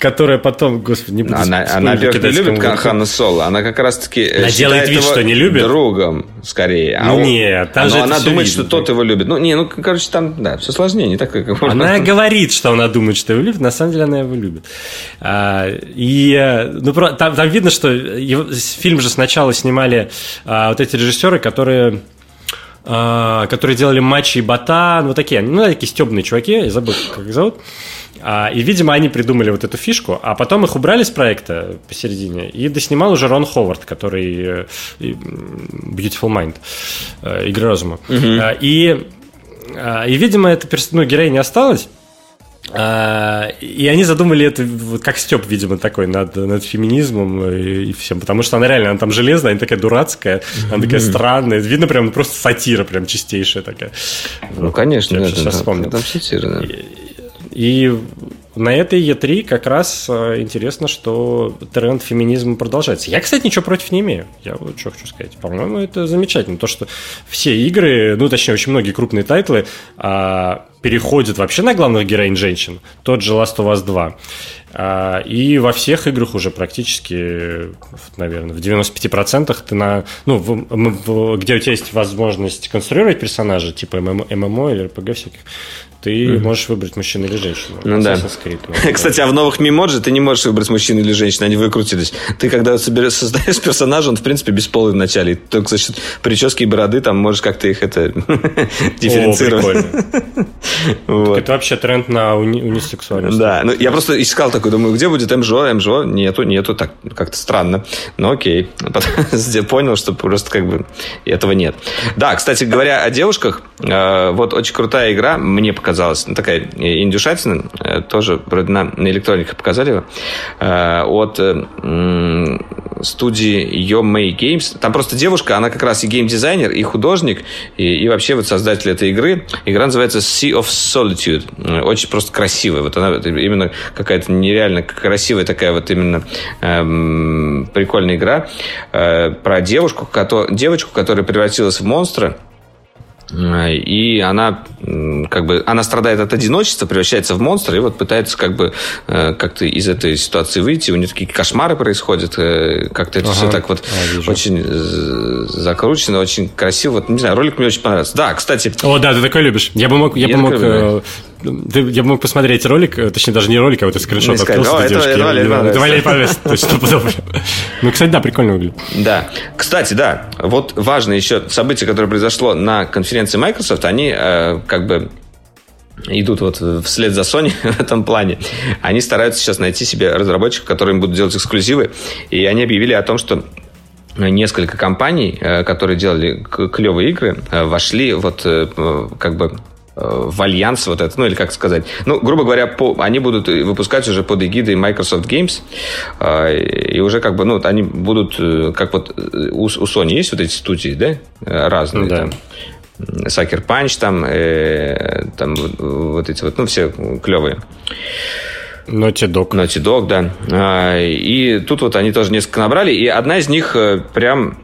[SPEAKER 1] которая потом, господи, не буду
[SPEAKER 2] Она, она любит Хана Соло, она как раз-таки
[SPEAKER 1] э, Она делает вид, что не любит?
[SPEAKER 2] другом, скорее.
[SPEAKER 1] А ну, нет,
[SPEAKER 2] там же она думает, видно, что тот его любит. Ну, не, ну, короче, там, да, все сложнее, не так, как...
[SPEAKER 1] Она говорит, что она думает, что его любит, на самом деле она его любит. А, и, э, ну, там, там видно, что его, фильм же сначала снимали а, вот эти режиссеры, которые а, которые делали матчи и ботан, вот такие, ну, такие стебные чуваки, я забыл, как их зовут. А, и, видимо, они придумали вот эту фишку, а потом их убрали с проекта посередине, и доснимал уже Рон Ховард, который э, Beautiful Mind, э, Игры разума. Угу. И, и, видимо, эта ну, героиня осталась, и они задумали это вот как Степ, видимо, такой над, над феминизмом и, и всем, потому что она реально, она там железная, она такая дурацкая, она такая странная, видно прям просто сатира прям чистейшая такая.
[SPEAKER 2] Ну, конечно,
[SPEAKER 1] я сейчас вспомнил.
[SPEAKER 2] Там сатира, да.
[SPEAKER 1] И на этой Е3 как раз э, интересно, что тренд феминизма продолжается. Я, кстати, ничего против не имею. Я вот что хочу сказать. По-моему, это замечательно. То, что все игры, ну, точнее, очень многие крупные тайтлы а, переходят вообще на главных героинь женщин. Тот же Last of Us 2. А, и во всех играх уже практически, наверное, в 95% ты на... Ну, в, в, где у тебя есть возможность конструировать персонажа, типа ММО или РПГ всяких, ты mm. можешь выбрать мужчину или женщину.
[SPEAKER 2] Ну да. Creed, Кстати, а в новых мемоджи ты не можешь выбрать мужчину или женщину, они выкрутились. Ты когда соберешь, создаешь персонажа, он, в принципе, бесполый вначале. Только за счет прически и бороды там можешь как-то их это дифференцировать.
[SPEAKER 1] вот. Это вообще тренд на уни- унисексуальность.
[SPEAKER 2] Да, ну я просто искал такой, думаю, где будет МЖО? МЖО нету, нету, так как-то странно. Ну окей. Потом понял, что просто как бы этого нет. Да, кстати говоря, о девушках, э, вот очень крутая игра, мне показалось показалась. Ну, такая индюшатина, э, тоже вроде на, на электронике показали его, э, от э, студии Yo May Games. Там просто девушка, она как раз и геймдизайнер, и художник, и, и вообще вот создатель этой игры. Игра называется Sea of Solitude. Очень просто красивая. Вот она именно какая-то нереально красивая такая вот именно эм, прикольная игра э, про девушку, кото, девочку, которая превратилась в монстра, и она как бы она страдает от одиночества, превращается в монстра, и вот пытается как бы э, как-то из этой ситуации выйти. У нее такие кошмары происходят, э, как-то это ага, все так вот очень закручено, очень красиво. Вот, не знаю, ролик мне очень понравился. Да, кстати.
[SPEAKER 1] О, да, ты такой любишь. Я бы мог, я, я бы мог э, ты, я мог посмотреть ролик, э, точнее, даже не ролик, а вот этот скриншот
[SPEAKER 2] открылся
[SPEAKER 1] это,
[SPEAKER 2] девушки. Это Валерий
[SPEAKER 1] Это Валерий есть, Ну, кстати, да, прикольно выглядит.
[SPEAKER 2] Да. Кстати, да, вот важное еще событие, которое произошло на конференции Microsoft, они э, как бы идут вот вслед за Sony в этом плане. Они стараются сейчас найти себе разработчиков, которые им будут делать эксклюзивы. И они объявили о том, что несколько компаний, э, которые делали клевые игры, вошли вот как бы в альянс вот это, ну или как сказать. Ну, грубо говоря, по, они будут выпускать уже под эгидой Microsoft Games, э, и уже как бы, ну, они будут, э, как вот э, у, у Sony есть вот эти студии, да, разные да. там. Sucker Punch там, э, там вот эти вот, ну, все клевые.
[SPEAKER 1] Naughty Dog.
[SPEAKER 2] Naughty Dog, да. А, и тут вот они тоже несколько набрали, и одна из них прям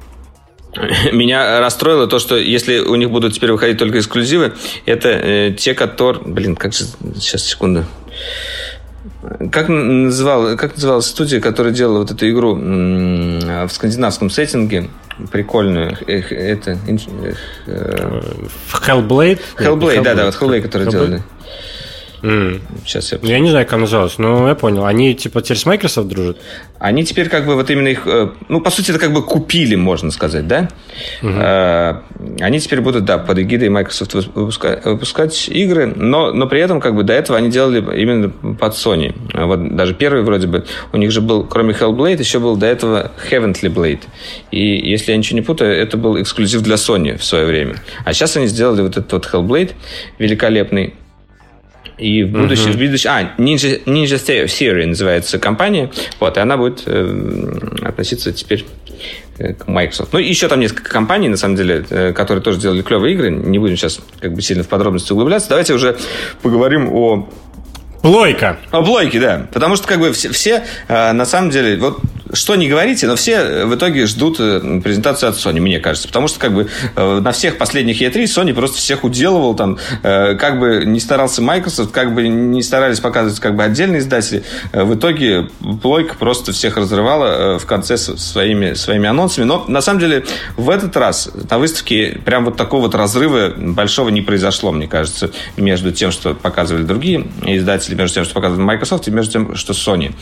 [SPEAKER 2] меня расстроило то, что если у них будут теперь выходить только эксклюзивы, это э, те, которые... Блин, как же... Сейчас, секунду. Как, называл, как называлась студия, которая делала вот эту игру в скандинавском сеттинге? Прикольную. Эх, это...
[SPEAKER 1] Э, Hellblade?
[SPEAKER 2] Hellblade, да, да, вот Hellblade, который Hellblade? делали.
[SPEAKER 1] Mm. Сейчас я... я не знаю, как называлось, но я понял. Они типа теперь с Microsoft дружат?
[SPEAKER 2] Они теперь как бы вот именно их... Э, ну, по сути, это как бы купили, можно сказать, да? Uh-huh. Они теперь будут, да, под эгидой Microsoft выпускать, выпускать игры, но, но при этом как бы до этого они делали именно под Sony. Вот даже первый вроде бы, у них же был, кроме Hellblade, еще был до этого Heavenly Blade. И если я ничего не путаю, это был эксклюзив для Sony в свое время. А сейчас они сделали вот этот вот Hellblade великолепный, и в будущем, uh-huh. в будущем, а, Ninja, Ninja Theory называется компания, вот, и она будет э, относиться теперь э, к Microsoft. Ну, еще там несколько компаний, на самом деле, э, которые тоже делали клевые игры. Не будем сейчас как бы сильно в подробности углубляться. Давайте уже поговорим о
[SPEAKER 1] Плойка.
[SPEAKER 2] О плойке, да. Потому что как бы все, все э, на самом деле, вот что не говорите, но все в итоге ждут э, презентацию от Sony, мне кажется. Потому что как бы э, на всех последних E3 Sony просто всех уделывал там, э, как бы не старался Microsoft, как бы не старались показывать как бы отдельные издатели. В итоге плойка просто всех разрывала в конце своими, своими анонсами. Но на самом деле в этот раз на выставке прям вот такого вот разрыва большого не произошло, мне кажется, между тем, что показывали другие издатели, между тем, что показывали Microsoft и между тем, что Sony.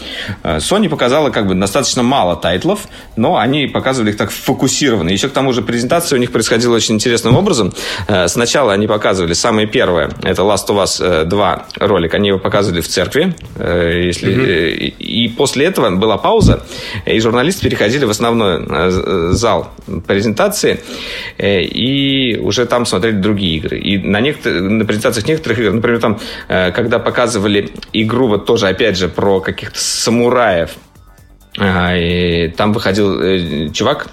[SPEAKER 2] Sony показала как бы достаточно мало тайтлов, но они показывали их так фокусированно. Еще к тому же презентация у них происходила очень интересным образом. Э, сначала они показывали самое первое, это Last of Us 2 э, ролик, они его показывали в церкви, э, если... Mm-hmm. и после этого была пауза, и журналисты переходили в основной зал презентации, и уже там смотрели другие игры. И на, некотор... на презентациях некоторых игр, например, там, когда показывали игру, вот тоже, опять же, про каких-то самураев, и там выходил э, чувак,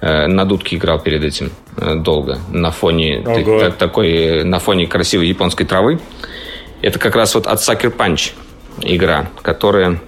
[SPEAKER 2] э, на дудке играл перед этим э, долго на фоне так, такой на фоне красивой японской травы. Это как раз вот от Sucker Punch игра, которая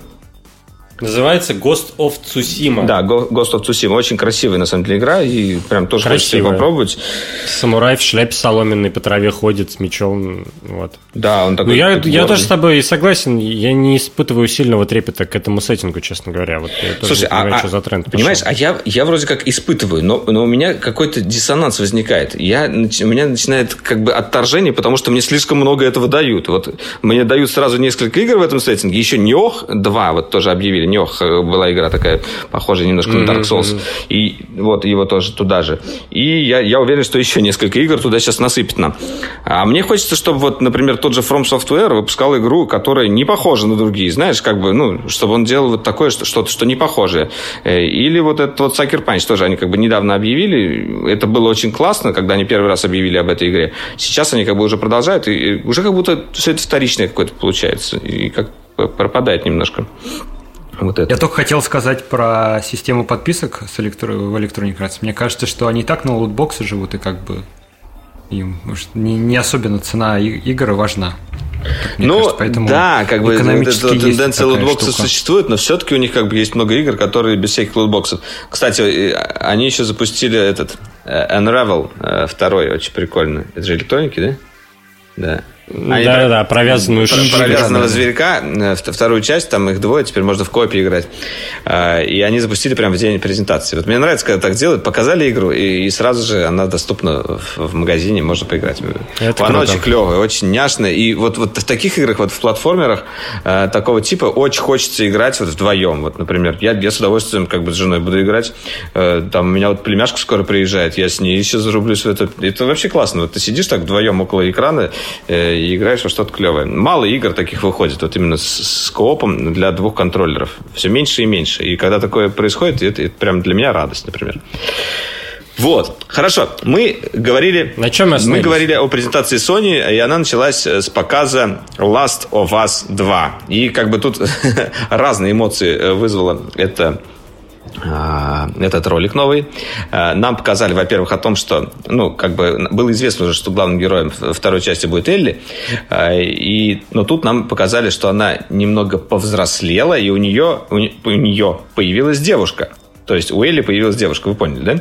[SPEAKER 1] Называется Ghost of Tsushima.
[SPEAKER 2] Да, Ghost of Tsushima. Очень красивая, на самом деле, игра. И прям тоже Красивая. хочется попробовать.
[SPEAKER 1] Самурай в шляпе соломенной по траве ходит с мечом. Вот.
[SPEAKER 2] Да, он такой...
[SPEAKER 1] Ну, я, я тоже с тобой согласен. Я не испытываю сильного трепета к этому сеттингу, честно говоря. Вот я
[SPEAKER 2] Слушай, а, понимаю, а, что за тренд понимаешь, а я, я вроде как испытываю, но, но у меня какой-то диссонанс возникает. Я, у меня начинает как бы отторжение, потому что мне слишком много этого дают. Вот мне дают сразу несколько игр в этом сеттинге. Еще Нех 2 вот тоже объявили Нёх э, была игра такая, похожая немножко mm-hmm. на Dark Souls. И вот его тоже туда же. И я, я уверен, что еще несколько игр туда сейчас насыпет нам. А мне хочется, чтобы вот, например, тот же From Software выпускал игру, которая не похожа на другие. Знаешь, как бы, ну, чтобы он делал вот такое что-то, что не похожее. Э, или вот этот вот Sucker Punch тоже они как бы недавно объявили. Это было очень классно, когда они первый раз объявили об этой игре. Сейчас они как бы уже продолжают, и уже как будто все это вторичное какое-то получается. И как пропадает немножко.
[SPEAKER 3] Вот это. Я только хотел сказать про систему подписок с электро... в Electronic Arts. Мне кажется, что они так на лутбоксы живут, и как бы им может, не, не особенно цена игр важна.
[SPEAKER 2] ну, кажется, поэтому да, как бы тенденция лутбокса существует, но все-таки у них как бы есть много игр, которые без всяких лутбоксов. Кстати, они еще запустили этот Unravel второй очень прикольно. Это же электроники, да?
[SPEAKER 1] Да. Они да, про... да, провязанную
[SPEAKER 2] про, Провязанного зверька, э, вторую часть, там их двое, теперь можно в копии играть. А, и они запустили прямо в день презентации. Вот мне нравится, когда так делают, показали игру, и, и сразу же она доступна в, в магазине, можно поиграть. Это она круто. очень клевая, очень няшная. И вот, вот в таких играх, вот в платформерах э, такого типа очень хочется играть вот вдвоем. Вот, например, я, я с удовольствием как бы с женой буду играть. Э, там у меня вот племяшка скоро приезжает, я с ней еще зарублюсь в это. Это вообще классно. Вот ты сидишь так вдвоем около экрана, э, и играешь во что-то клевое. Мало игр таких выходит, вот именно с, с коопом для двух контроллеров. Все меньше и меньше. И когда такое происходит, это, это прям для меня радость, например. Вот, хорошо. Мы говорили,
[SPEAKER 1] На чем мы,
[SPEAKER 2] мы говорили о презентации Sony, и она началась с показа Last of Us 2. И как бы тут разные эмоции вызвало это а, этот ролик новый. А, нам показали, во-первых, о том, что, ну, как бы было известно уже, что главным героем второй части будет Элли. А, и, но тут нам показали, что она немного повзрослела, и у нее, у нее появилась девушка. То есть у Элли появилась девушка, вы поняли, да?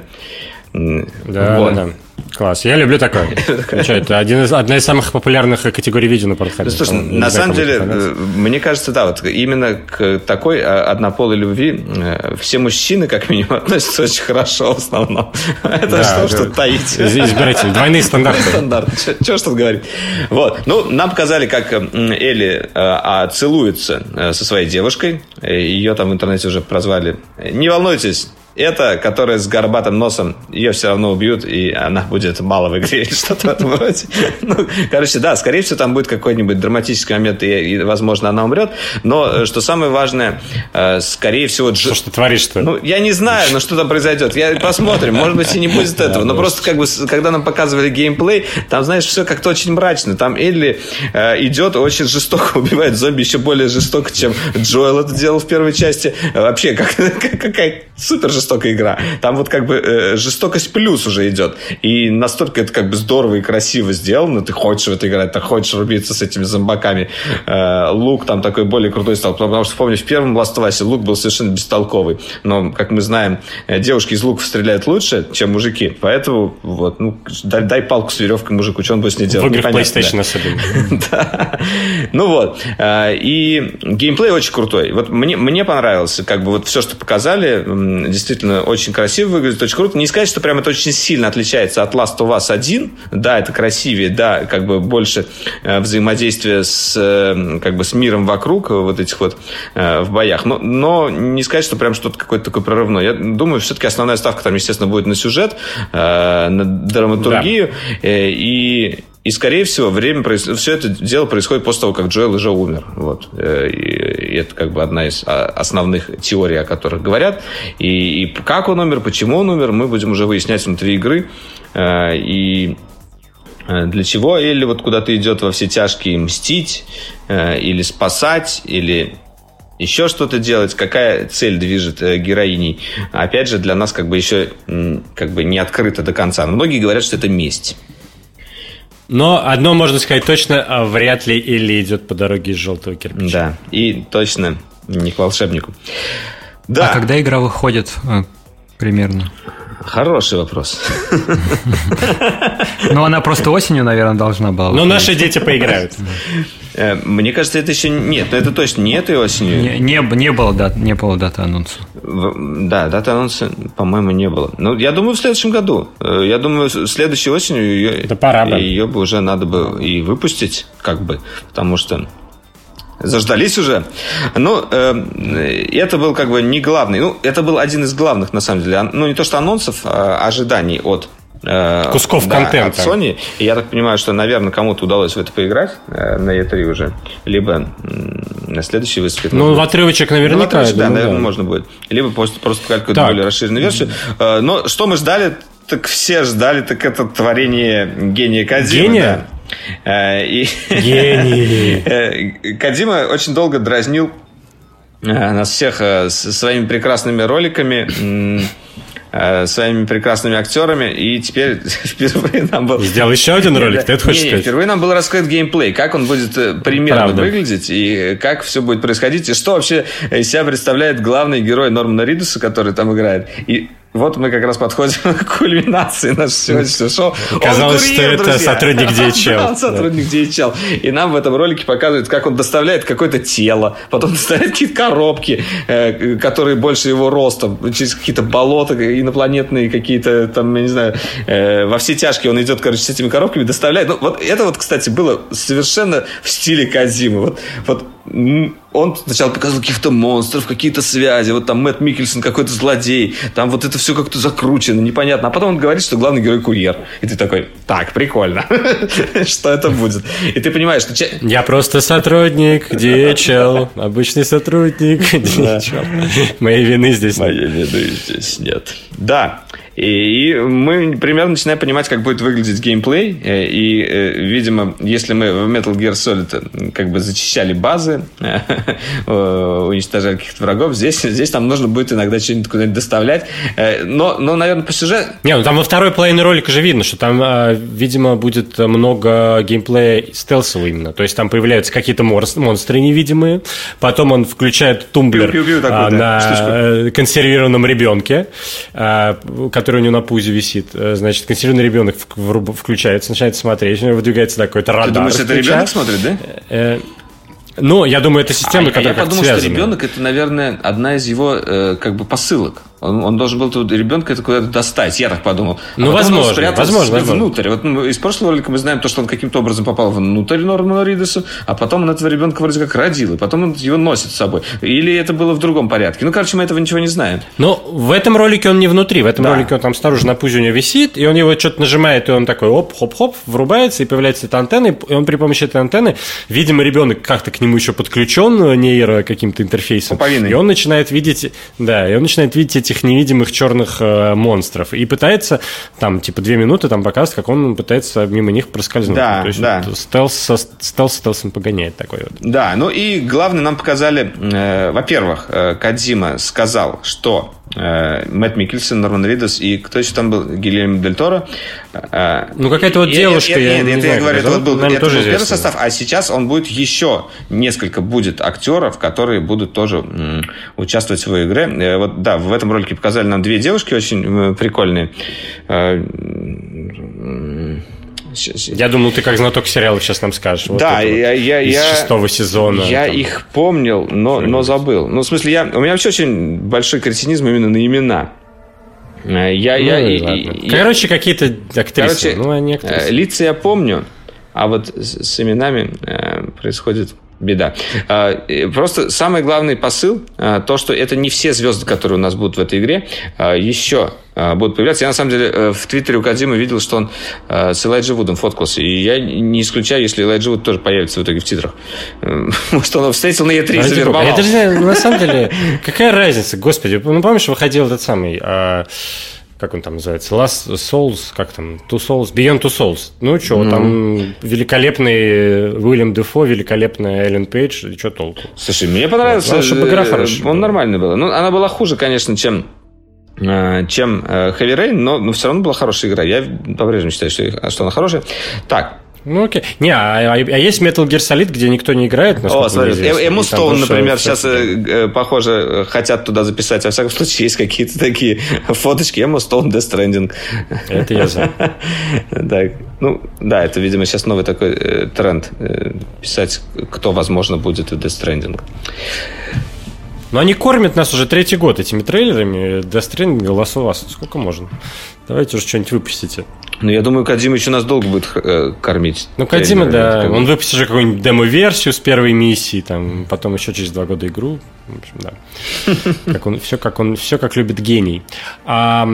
[SPEAKER 1] Да, вот. да, да. Класс, я люблю такое. Что, это один из, одна из самых популярных категорий видео на портфеле. Ну,
[SPEAKER 2] слушай, на самом деле, э, мне кажется, да, вот именно к такой а, однополой любви э, все мужчины, как минимум, относятся очень хорошо в основном. Это да, что, что таить.
[SPEAKER 1] Избиратель, двойные стандарты.
[SPEAKER 2] Стандарты, что что говорить. Вот, ну, нам показали, как Элли а, целуется со своей девушкой. Ее там в интернете уже прозвали. Не волнуйтесь, это, которая с горбатым носом, ее все равно убьют, и она будет мало в игре или что-то в этом роде. Ну, короче, да, скорее всего, там будет какой-нибудь драматический момент, и, и возможно, она умрет. Но, э, что самое важное, э, скорее всего...
[SPEAKER 1] Что ж ты творишь-то?
[SPEAKER 2] Ну, я не знаю, но что там произойдет. Я посмотрим, может быть, и не будет этого. Но просто, как бы, когда нам показывали геймплей, там, знаешь, все как-то очень мрачно. Там Элли э, идет, очень жестоко убивает зомби, еще более жестоко, чем Джоэл это делал в первой части. Вообще, как, какая супер жестокая игра. Там вот как бы э, жестокость плюс уже идет. И настолько это как бы здорово и красиво сделано. Ты хочешь в это играть, ты хочешь рубиться с этими зомбаками. Э, лук там такой более крутой стал. Потому что, помню, в первом Last of Us лук был совершенно бестолковый. Но, как мы знаем, э, девушки из луков стреляют лучше, чем мужики. Поэтому вот, ну, дай, дай палку с веревкой мужику, что он будет с ней делать.
[SPEAKER 1] В играх PlayStation да. особенно.
[SPEAKER 2] Ну вот. Э, и геймплей очень крутой. Вот мне, мне понравился, как бы вот все, что показали, действительно очень красиво выглядит, очень круто. Не сказать, что прям это очень сильно отличается от Last of Us 1. Да, это красивее, да, как бы больше э, взаимодействия с, э, как бы с миром вокруг вот этих вот э, в боях. Но, но не сказать, что прям что-то какое-то такое прорывное. Я думаю, все-таки основная ставка там, естественно, будет на сюжет, на драматургию. Да. И и, скорее всего, время все это дело происходит после того, как Джоэл уже умер. Вот. Э, и это как бы одна из а, основных теорий, о которых говорят. И, и как он умер, почему он умер, мы будем уже выяснять внутри игры. Э, и э, для чего Элли вот куда-то идет во все тяжкие мстить, или спасать, или еще что-то делать, какая цель движет героиней. Опять же, для нас как бы еще как бы не открыто до конца. многие говорят, что это месть.
[SPEAKER 1] Но одно можно сказать точно, а вряд ли Илли идет по дороге из желтого кирпича.
[SPEAKER 2] Да, и точно не к волшебнику.
[SPEAKER 3] Да. А когда игра выходит э, примерно?
[SPEAKER 2] Хороший вопрос.
[SPEAKER 3] Ну, она просто осенью, наверное, должна была.
[SPEAKER 1] Но наши дети поиграют.
[SPEAKER 2] Э, мне кажется, это еще нет, но это точно не этой осенью.
[SPEAKER 3] Не, не, не было дат, не было даты анонса.
[SPEAKER 2] Да, даты анонса, по-моему, не было. Ну, я думаю, в следующем году. Э, я думаю, следующей осенью ее,
[SPEAKER 1] да пора бы.
[SPEAKER 2] ее бы уже надо бы и выпустить, как бы, потому что заждались уже. Но э, это был как бы не главный. Ну, это был один из главных, на самом деле. Ну, не то, что анонсов, а ожиданий от
[SPEAKER 1] кусков да, контента.
[SPEAKER 2] От Sony. И я так понимаю, что, наверное, кому-то удалось в это поиграть э, на E3 уже. Либо на следующий выставке.
[SPEAKER 1] Ну, в отрывочек наверняка. Ну, отрывочек,
[SPEAKER 2] да, наверное, да. можно будет. Либо просто, просто какую-то более расширенную версию. Э, но что мы ждали? Так все ждали, так это творение гения Кадима. Гения? Да. И... Гений! Кадима очень долго дразнил нас всех своими прекрасными роликами э, своими прекрасными актерами, и теперь впервые нам был...
[SPEAKER 1] Сделал еще один ролик, ты это хочешь сказать?
[SPEAKER 2] Впервые нам был раскрыт геймплей, как он будет э, примерно Правда. выглядеть, и как все будет происходить, и что вообще из себя представляет главный герой Нормана Ридуса, который там играет. И вот мы как раз подходим к кульминации нашего сегодняшнего шоу.
[SPEAKER 1] Казалось, что это друзья. сотрудник DHL.
[SPEAKER 2] Да, сотрудник DHL. И нам в этом ролике показывают, как он доставляет какое-то тело, потом доставляет какие-то коробки, э, которые больше его ростом, через какие-то болота инопланетные какие-то, там, я не знаю, э, во все тяжкие он идет, короче, с этими коробками, доставляет. Ну, вот это вот, кстати, было совершенно в стиле Кадзимы. Вот, вот он сначала показывал каких-то монстров, какие-то связи, вот там Мэтт Микельсон какой-то злодей, там вот это все как-то закручено, непонятно. А потом он говорит, что главный герой курьер. И ты такой, так, прикольно. Что это будет? И ты понимаешь, что...
[SPEAKER 1] Я просто сотрудник DHL, обычный сотрудник DHL. Моей вины здесь
[SPEAKER 2] нет. Моей вины здесь нет. Да, и мы примерно начинаем понимать, как будет выглядеть геймплей. Э, и, э, видимо, если мы в Metal Gear Solid э, как бы зачищали базы, уничтожали каких-то врагов, здесь, здесь там нужно будет иногда что-нибудь куда-нибудь доставлять. Но, но, наверное, по сюжету...
[SPEAKER 1] Не, ну там во второй половине ролика же видно, что там, видимо, будет много геймплея стелсового именно. То есть там появляются какие-то монстры невидимые, потом он включает тумблер Пью -пью -пью такой, на да, консервированном ребенке, который у него на пузе висит. Э, значит, консервированный ребенок включается, начинает смотреть, у него выдвигается такой то радар. Ты
[SPEAKER 2] думаешь, это ребенок смотрит, да?
[SPEAKER 1] Э, ну, я думаю, это система, а, которая
[SPEAKER 2] Я подумал, связана. что ребенок это, наверное, одна из его э, как бы посылок. Он, он должен был тут ребенка это куда-то достать, я так подумал.
[SPEAKER 1] А ну, возможно, он возможно, возможно.
[SPEAKER 2] внутрь. Вот ну, из прошлого ролика мы знаем то, что он каким-то образом попал внутрь Нормана Ридеса, а потом он этого ребенка вроде как родил, и потом он его носит с собой. Или это было в другом порядке. Ну, короче, мы этого ничего не знаем.
[SPEAKER 1] Но в этом ролике он не внутри. В этом да. ролике он там снаружи на пузе у него висит, и он его что-то нажимает, и он такой оп-хоп-хоп, врубается, и появляется эта антенна, и он при помощи этой антенны, видимо, ребенок как-то к нему еще подключен нейро каким-то интерфейсом. Пуповиной. И он начинает видеть, да, и он начинает видеть этих невидимых черных э, монстров. И пытается, там, типа, две минуты там показывать, как он пытается мимо них проскользнуть.
[SPEAKER 2] Да,
[SPEAKER 1] То есть
[SPEAKER 2] да.
[SPEAKER 1] Вот, стелс, со, стелс стелсом погоняет такой вот.
[SPEAKER 2] Да, ну и главное, нам показали, э, во-первых, э, Кадзима сказал, что Мэтт Микельсон, Норман Ридос и кто еще там был? Гильермо Дель Торо.
[SPEAKER 1] Э, ну, какая-то вот девушка.
[SPEAKER 2] Нет, нет, нет, это я говорю, это вот был, это был первый состав, а сейчас он будет еще несколько будет актеров, которые будут тоже участвовать в своей игре. Э, вот, да, в этом ролике показали нам две девушки очень прикольные.
[SPEAKER 1] Я думал, ты как знаток сериалов сейчас нам скажешь.
[SPEAKER 2] Вот да, я, вот, я,
[SPEAKER 1] из я, шестого сезона.
[SPEAKER 2] Я там. их помнил, но, но забыл. Ну, в смысле, я, у меня вообще очень большой кретинизм именно на имена.
[SPEAKER 1] Э, я, ну, я, и, Короче, какие-то актрисы.
[SPEAKER 2] Короче, ну, они актрисы. Э, лица я помню, а вот с, с именами э, происходит беда. А, просто самый главный посыл, а, то, что это не все звезды, которые у нас будут в этой игре, а, еще будут появляться. Я, на самом деле, э, в Твиттере у Кадзимы видел, что он с Элайджи Вудом фоткался. И я не исключаю, если Элайджи Вуд тоже появится в итоге в титрах. Может, он его встретил на Е3 и завербовал.
[SPEAKER 1] Это же, на самом деле, какая разница, господи. Ну, помнишь, выходил этот самый как он там называется, Last Souls, как там, Two Souls, Beyond Two Souls. Ну, что, mm-hmm. там великолепный Уильям Дефо, великолепная Эллен Пейдж, и что толку?
[SPEAKER 2] Слушай, мне понравился, вот, чтобы игра хорошая Он нормальный был. Ну, она была хуже, конечно, чем э, чем э, Heavy Rain, но, но все равно была хорошая игра. Я по-прежнему считаю, что, что она хорошая. Так,
[SPEAKER 1] ну окей. Не, а, а, а есть Metal Gear Solid, где никто не играет?
[SPEAKER 2] О, смотри, Эму Стоун, например, сейчас, э, э, похоже, хотят туда записать. Во всяком случае, есть какие-то такие фоточки. Эму Стоун, Death Stranding.
[SPEAKER 1] Это я знаю.
[SPEAKER 2] Да, ну, да, это, видимо, сейчас новый такой э, тренд. Э, писать, кто, возможно, будет в Death Stranding.
[SPEAKER 1] Но они кормят нас уже третий год этими трейлерами. Death Stranding, Last of Us. Сколько можно? Давайте уже что-нибудь выпустите.
[SPEAKER 2] Ну, я думаю, Кадима еще нас долго будет э, кормить.
[SPEAKER 1] Ну, Кадима, да. Он выпустит же какую-нибудь демо-версию с первой миссии, там, потом еще через два года игру. В общем, да. Как он, все, как он, все как любит гений. А,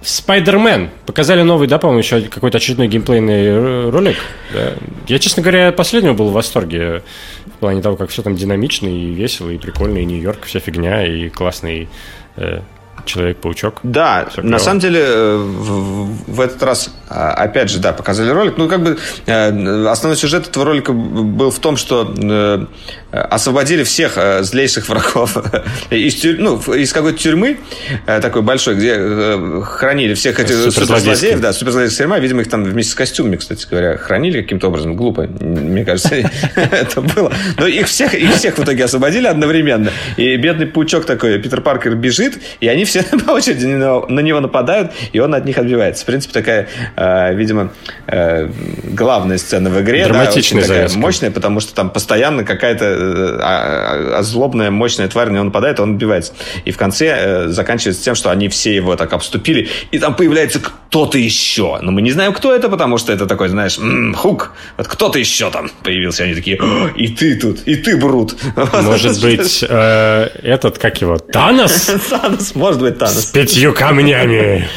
[SPEAKER 1] Спайдермен. Показали новый, да, по-моему, еще какой-то очередной геймплейный ролик. Да. Я, честно говоря, последнего был в восторге в плане того, как все там динамично и весело, и прикольно, и Нью-Йорк, вся фигня, и классный э, Человек-паучок.
[SPEAKER 2] Да, на самом деле э, в, в этот раз а, опять же, да, показали ролик. Ну, как бы э, основной сюжет этого ролика был в том, что э, освободили всех злейших врагов из, тюр... ну, из какой-то тюрьмы такой большой, где хранили всех этих суперзлодеев. Да, суперзлодеев тюрьма. Видимо, их там вместе с костюмами, кстати говоря, хранили каким-то образом. Глупо, мне кажется, это было. Но их всех, их всех в итоге освободили одновременно. И бедный паучок такой, Питер Паркер бежит, и они все по очереди на него нападают, и он от них отбивается. В принципе, такая э, видимо, э, главная сцена в игре.
[SPEAKER 1] Драматичная, да,
[SPEAKER 2] такая мощная, потому что там постоянно какая-то э, а, а, злобная, мощная тварь на него нападает, он убивается. И в конце э, заканчивается тем, что они все его так обступили, и там появляется кто-то еще. Но мы не знаем, кто это, потому что это такой, знаешь, м-м, хук, вот кто-то еще там появился. Они такие, и ты тут, и ты, Брут.
[SPEAKER 1] Может быть, э, этот, как его, Танос?
[SPEAKER 2] Танос, может быть, Танос.
[SPEAKER 1] С пятью камнями.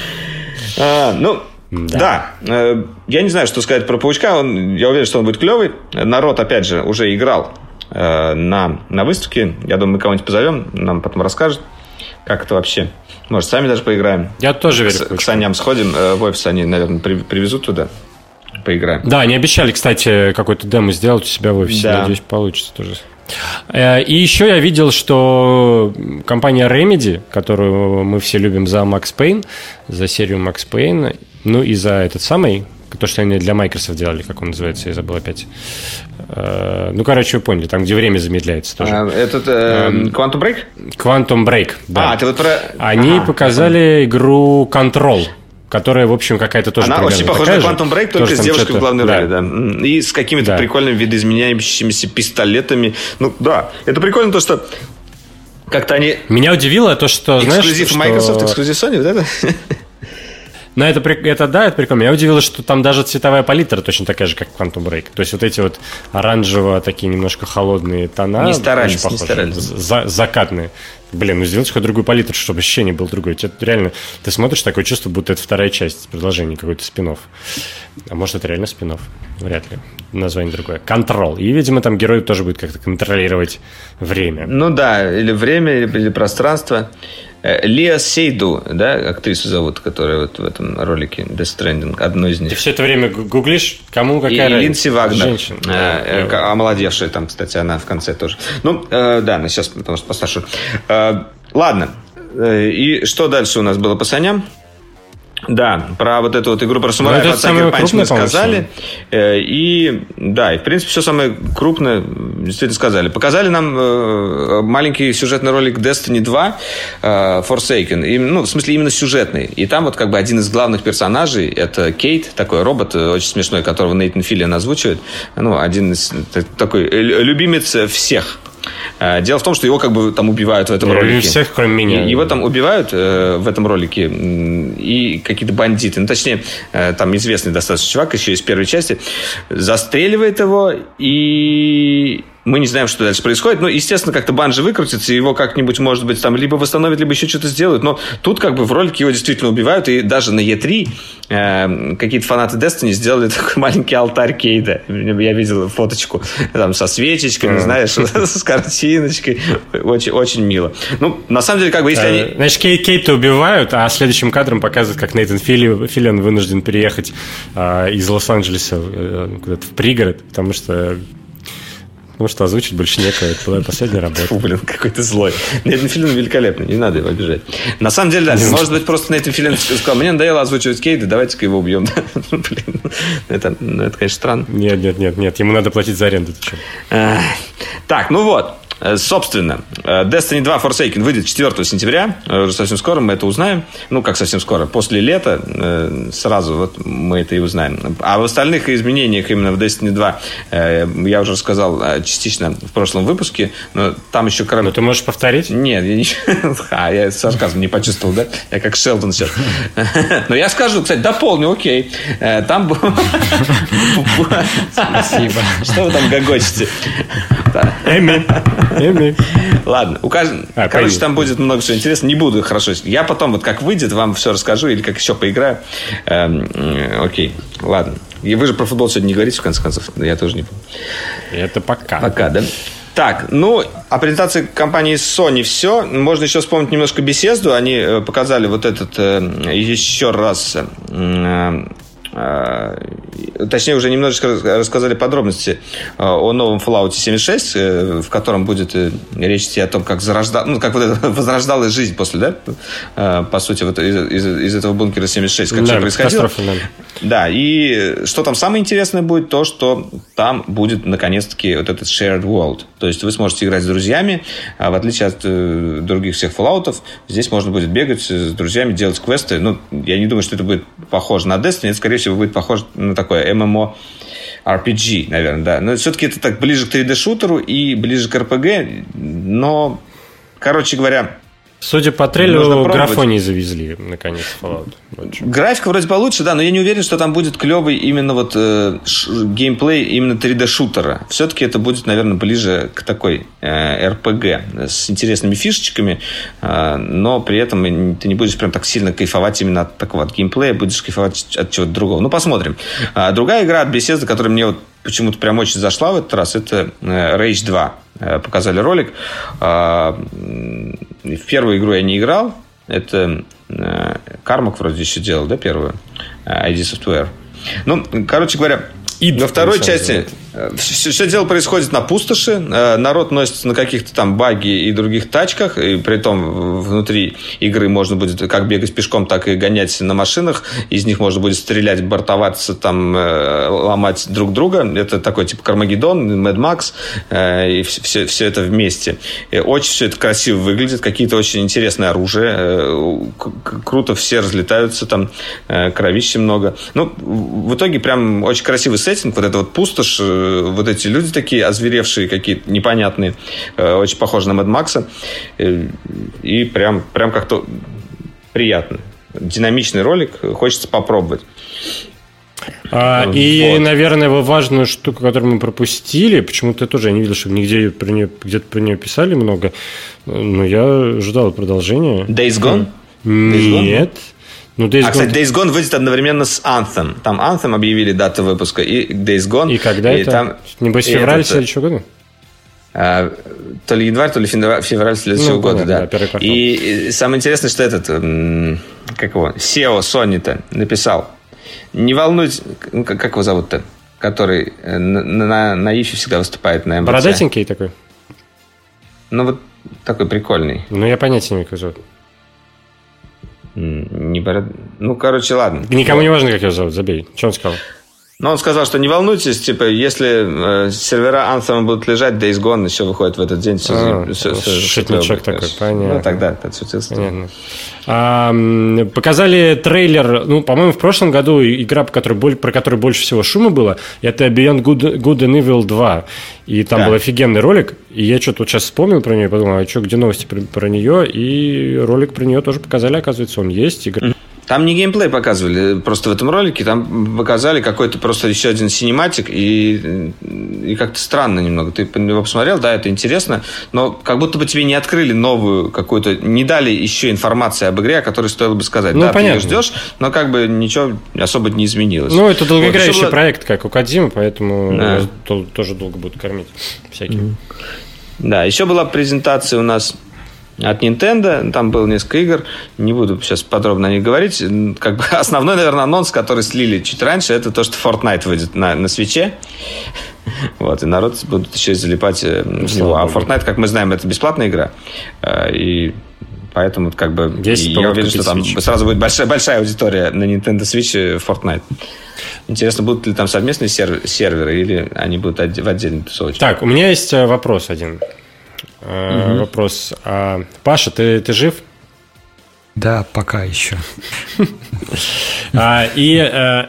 [SPEAKER 2] А, ну, да. да. Э, я не знаю, что сказать про Паучка. Он, я уверен, что он будет клевый. Народ, опять же, уже играл э, на, на выставке. Я думаю, мы кого-нибудь позовем, нам потом расскажет, как это вообще. Может, сами даже поиграем.
[SPEAKER 1] Я тоже верю.
[SPEAKER 2] К, к Саням сходим э, в офис, они, наверное, при, привезут туда. Поиграем.
[SPEAKER 1] Да, они обещали, кстати, какой-то демо сделать у себя в офисе. Да. Надеюсь, получится тоже. И еще я видел, что компания Remedy, которую мы все любим за Max Payne, за серию Max Payne, ну и за этот самый, то, что они для Microsoft делали, как он называется, я забыл опять. Э, ну, короче, вы поняли, там, где время замедляется тоже. А,
[SPEAKER 2] этот э, эм, Quantum Break?
[SPEAKER 1] Quantum Break, да.
[SPEAKER 2] А, ты вот про...
[SPEAKER 1] Они ага, показали игру Control которая, в общем, какая-то тоже
[SPEAKER 2] Она очень похожа на Quantum Break, только с девушкой в главной да. роли, да. И с какими-то да. прикольными видоизменяющимися пистолетами. Ну, да. Это прикольно то, что как-то они...
[SPEAKER 1] Меня удивило то, что,
[SPEAKER 2] эксклюзив
[SPEAKER 1] знаешь,
[SPEAKER 2] Microsoft, что... эксклюзив Sony, вот это?
[SPEAKER 1] Но это, это да, это прикольно. Меня удивило, что там даже цветовая палитра точно такая же, как Quantum Break. То есть вот эти вот оранжево такие немножко холодные тона.
[SPEAKER 2] Не старались, не старались.
[SPEAKER 1] За, закатные. Блин, ну сделать хоть другую палитру, чтобы ощущение было другое. Тебе реально, ты смотришь, такое чувство, будто это вторая часть продолжения, какой-то спинов. А может, это реально спинов? Вряд ли. Название другое. Контрол. И, видимо, там герой тоже будет как-то контролировать время.
[SPEAKER 2] Ну да, или время, или, или пространство. Э, Лия Сейду, да, актрису зовут, которая вот в этом ролике Death Stranding, одной из них.
[SPEAKER 1] Ты все это время гуглишь, кому какая
[SPEAKER 2] И разница? Линдси Вагнер, Женщина. Э, э, омолодевшая там, кстати, она в конце тоже. Ну, э, да, она сейчас, потому что постарше. Э, ладно, э, и что дальше у нас было по саням? Да, про вот эту вот игру про самураев
[SPEAKER 1] от Sucker Punch мы
[SPEAKER 2] сказали. Э, и да, и в принципе все самое крупное действительно сказали. Показали нам э, маленький сюжетный ролик Destiny 2 э, Forsaken. И, ну, в смысле именно сюжетный. И там вот как бы один из главных персонажей это Кейт, такой робот очень смешной, которого Нейтан Филлиан озвучивает. Ну, один из такой любимец всех дело в том, что его как бы там убивают в этом Я ролике.
[SPEAKER 1] всех, кроме меня.
[SPEAKER 2] Его там убивают э, в этом ролике и какие-то бандиты. Ну, точнее, э, там известный достаточно чувак еще из первой части застреливает его и мы не знаем, что дальше происходит. Но, естественно, как-то Банжи выкрутится, его как-нибудь, может быть, там либо восстановят, либо еще что-то сделают. Но тут как бы в ролике его действительно убивают. И даже на Е3 э, какие-то фанаты Destiny сделали такой маленький алтарь Кейда. Я видел фоточку там со свечечками, знаешь, с картиночкой. Очень, очень мило. Ну, на самом деле, как бы, если они...
[SPEAKER 1] Значит, Кейт, Кейта убивают, а следующим кадром показывают, как Нейтан Филлиан вынужден переехать э, из Лос-Анджелеса э, куда-то в пригород, потому что Потому что озвучить больше некого. Это была последняя работа.
[SPEAKER 2] Фу, блин, какой ты злой. Нет, фильм великолепный, не надо его обижать. На самом деле, да, может быть, просто на этом фильме сказал, мне надоело озвучивать Кейда, давайте-ка его убьем. Блин, это, ну, это, конечно, странно.
[SPEAKER 1] Нет, нет, нет, нет, ему надо платить за аренду.
[SPEAKER 2] Так, ну вот. Э, собственно, э, Destiny 2 Forsaken выйдет 4 сентября. Э, уже совсем скоро мы это узнаем. Ну, как совсем скоро. После лета сразу вот мы это и узнаем. А в остальных изменениях именно в Destiny 2 я уже рассказал частично в прошлом выпуске. Но там еще...
[SPEAKER 1] Кроме... Ну, ты можешь повторить?
[SPEAKER 2] Нет, я не... А, я сарказм не почувствовал, да? Я как Шелдон сейчас. Но я скажу, кстати, дополню, окей. Там был...
[SPEAKER 1] Спасибо.
[SPEAKER 2] Что вы там гогочете?
[SPEAKER 1] Эми.
[SPEAKER 2] Ладно, у каждого... А, короче, там будет много всего интересного. Не буду хорошо. Я потом, вот как выйдет, вам все расскажу или как еще поиграю. Эм, окей, ладно. И вы же про футбол сегодня не говорите, в конце концов. Я тоже не помню.
[SPEAKER 1] Это пока.
[SPEAKER 2] Пока, да? Так, ну, о презентации компании Sony все. Можно еще вспомнить немножко беседу. Они э, показали вот этот э, еще раз э, точнее, уже немножечко рассказали подробности а, о новом Fallout 76, э, в котором будет э, речь идти о том, как, зарожда... ну, как вот это возрождалась жизнь после, да, а, по сути, вот из, из, из этого бункера 76, как да, все происходило. Да. да, и что там самое интересное будет, то, что там будет, наконец-таки, вот этот shared world. То есть вы сможете играть с друзьями, а в отличие от э, других всех Fallout, здесь можно будет бегать с друзьями, делать квесты. Ну, я не думаю, что это будет похоже на Destiny, это, скорее всего, будет похоже на такое MMO RPG, наверное, да. Но все-таки это так ближе к 3D-шутеру и ближе к RPG, но, короче говоря,
[SPEAKER 1] Судя по трейлеру, графоний завезли, наконец, Fallout.
[SPEAKER 2] Графика вроде получше, да, но я не уверен, что там будет клевый именно вот э, ш, геймплей именно 3D-шутера. Все-таки это будет, наверное, ближе к такой э, RPG с интересными фишечками, э, но при этом ты не будешь прям так сильно кайфовать именно от такого от геймплея, будешь кайфовать от чего-то другого. Ну, посмотрим. А, другая игра от Bethesda, которая мне вот почему-то прям очень зашла в этот раз, это э, Rage 2. Э, показали ролик. А, в первую игру я не играл. Это э, Кармак вроде еще делал, да, первую? ID Software. Ну, короче говоря, и во второй части все, все дело происходит на пустоши. Э, народ носится на каких-то там баги и других тачках. И при том внутри игры можно будет как бегать пешком, так и гонять на машинах. Из них можно будет стрелять, бортоваться, там, э, ломать друг друга. Это такой типа Кармагеддон, Mad Max. Э, и все, все это вместе. И очень все это красиво выглядит. Какие-то очень интересные оружия. Круто все разлетаются. Там кровищи много. Ну, в итоге прям очень красивый сеттинг. Вот это вот пустошь вот эти люди такие озверевшие, какие-то непонятные, э, очень похожи на Мэд Макса. Э, и прям, прям как-то приятно. Динамичный ролик, хочется попробовать.
[SPEAKER 1] А, вот. И, наверное, важную штуку, которую мы пропустили, почему-то я тоже я не видел, чтобы нигде про нее, где-то про нее писали много, но я ожидал продолжения.
[SPEAKER 2] Days Gone?
[SPEAKER 1] Нет. Days Gone?
[SPEAKER 2] Ну, Days а, кстати, Days Gone выйдет одновременно с Anthem. Там Anthem объявили дату выпуска и Days Gone.
[SPEAKER 1] И когда и это? Там, Небось, февраль следующего года?
[SPEAKER 2] А, то ли январь, то ли февраль следующего ну, года, да. да и, и самое интересное, что этот, как его, SEO Sony-то написал, не волнуйтесь, ну, как, как его зовут-то, который э, на, на, на Ифе всегда выступает на МБЦ.
[SPEAKER 1] Бородатенький такой?
[SPEAKER 2] Ну, вот такой прикольный.
[SPEAKER 1] Ну, я понятия не имею, как зовут.
[SPEAKER 2] Не бород... Ну, короче, ладно.
[SPEAKER 1] Никому не важно, как его зовут, забей. Что он сказал?
[SPEAKER 2] Ну, он сказал, что не волнуйтесь, типа, если э, сервера Anthem будут лежать, Days Gone еще выходит в этот день. Все,
[SPEAKER 1] а, все, все, шутничок такой, понятно.
[SPEAKER 2] Ну, тогда отшутился. Понятно.
[SPEAKER 1] А, показали трейлер, ну, по-моему, в прошлом году игра, по которой, про которую больше всего шума было, это Beyond Good, Good and Evil 2. И там да. был офигенный ролик, и я что-то вот сейчас вспомнил про нее, подумал, а что, где новости про, про нее, и ролик про нее тоже показали, оказывается, он есть. Игра.
[SPEAKER 2] Там не геймплей показывали, просто в этом ролике там показали какой-то просто еще один синематик, и, и как-то странно немного. Ты его посмотрел, да, это интересно, но как будто бы тебе не открыли новую какую-то, не дали еще информации об игре, о которой стоило бы сказать. Ну, да, понятно. ты ее ждешь, но как бы ничего особо не изменилось.
[SPEAKER 1] Ну, это долгоиграющий вот, проект, как у Кадзимы, поэтому да. тоже долго будут кормить всякие.
[SPEAKER 2] Да, еще была презентация у нас от Nintendo. Там было несколько игр. Не буду сейчас подробно о них говорить. Как бы основной, наверное, анонс, который слили чуть раньше, это то, что Fortnite выйдет на, на свече. Вот, и народ будут еще залипать э, в него. А Fortnite, как мы знаем, это бесплатная игра. Э, и поэтому как бы я уверен, что там Switch. сразу будет большая, большая аудитория на Nintendo Switch в Fortnite. Интересно, будут ли там совместные серверы или они будут в отдельной тусовочке?
[SPEAKER 1] Так, у меня есть э, вопрос один угу. вопрос. А, Паша, ты, ты жив?
[SPEAKER 3] Да, пока еще.
[SPEAKER 1] А, и... Э,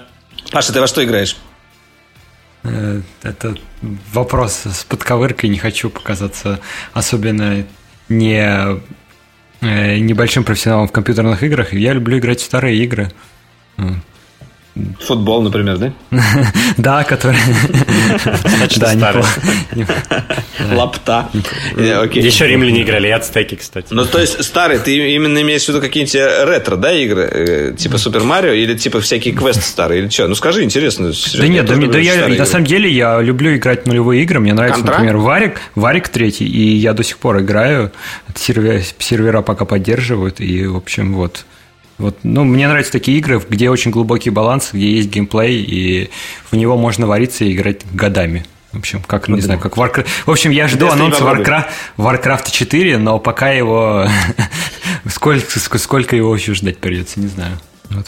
[SPEAKER 2] Паша, ты во что играешь?
[SPEAKER 3] Э, это вопрос с подковыркой. Не хочу показаться особенно не небольшим профессионалом в компьютерных играх. Я люблю играть в старые игры.
[SPEAKER 2] Футбол, например, да?
[SPEAKER 3] Да, который...
[SPEAKER 1] Да, старый.
[SPEAKER 2] Лапта.
[SPEAKER 1] Еще римляне играли, и ацтеки, кстати.
[SPEAKER 2] Ну, то есть, старый, ты именно имеешь в виду какие-нибудь ретро, да, игры? Э, типа Супер Марио или типа всякие квесты старые? Или что? Ну, скажи, интересно.
[SPEAKER 3] Да нет, да я на самом деле я люблю играть в нулевые игры. Мне нравится, например, Варик, Варик третий, и я до сих пор играю. Сервера пока поддерживают, и, в общем, вот Вот, ну, мне нравятся такие игры, где очень глубокий баланс, где есть геймплей, и в него можно вариться и играть годами. В общем, как, не знаю, как Warcraft. В общем, я жду анонса Warcraft, Warcraft 4, но пока его... сколько, сколько его еще ждать придется, не знаю. Вот.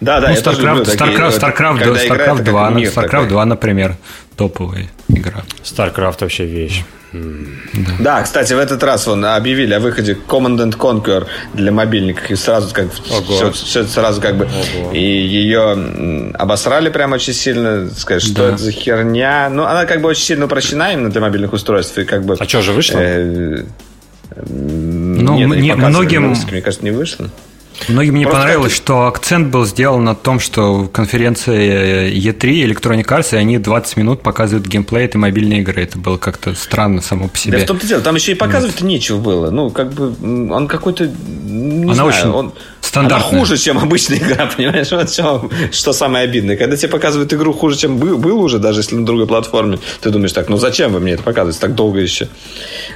[SPEAKER 2] Да, да,
[SPEAKER 3] ну, StarCraft, StarCraft, StarCraft, StarCraft, StarCraft 2, мир StarCraft 2, например, топовая игра.
[SPEAKER 1] StarCraft вообще вещь.
[SPEAKER 2] Да. да, кстати, в этот раз он объявили о выходе Command and Conquer для мобильников, и сразу как все, все сразу как бы Ого. и ее обосрали прям очень сильно, сказать, что да. это за херня. Ну, она как бы очень сильно упрощена именно для мобильных устройств и как бы.
[SPEAKER 1] А что же вышло? Э,
[SPEAKER 3] ну, нет, не, многим,
[SPEAKER 2] мне кажется, не вышло.
[SPEAKER 3] Многим не понравилось, это... что акцент был сделан на том, что конференция E3 Electronic Arts, и они 20 минут показывают геймплей этой мобильной игры. Это было как-то странно само по себе.
[SPEAKER 2] Да в том-то дело, там еще и показывать вот. нечего было. Ну, как бы он какой-то... Не
[SPEAKER 3] Она
[SPEAKER 2] знаю,
[SPEAKER 3] очень
[SPEAKER 2] он...
[SPEAKER 3] стандартная.
[SPEAKER 2] Она хуже, чем обычная игра, понимаешь? Вот что, что самое обидное. Когда тебе показывают игру хуже, чем был, был уже, даже если на другой платформе, ты думаешь так, ну зачем вы мне это показываете так долго еще?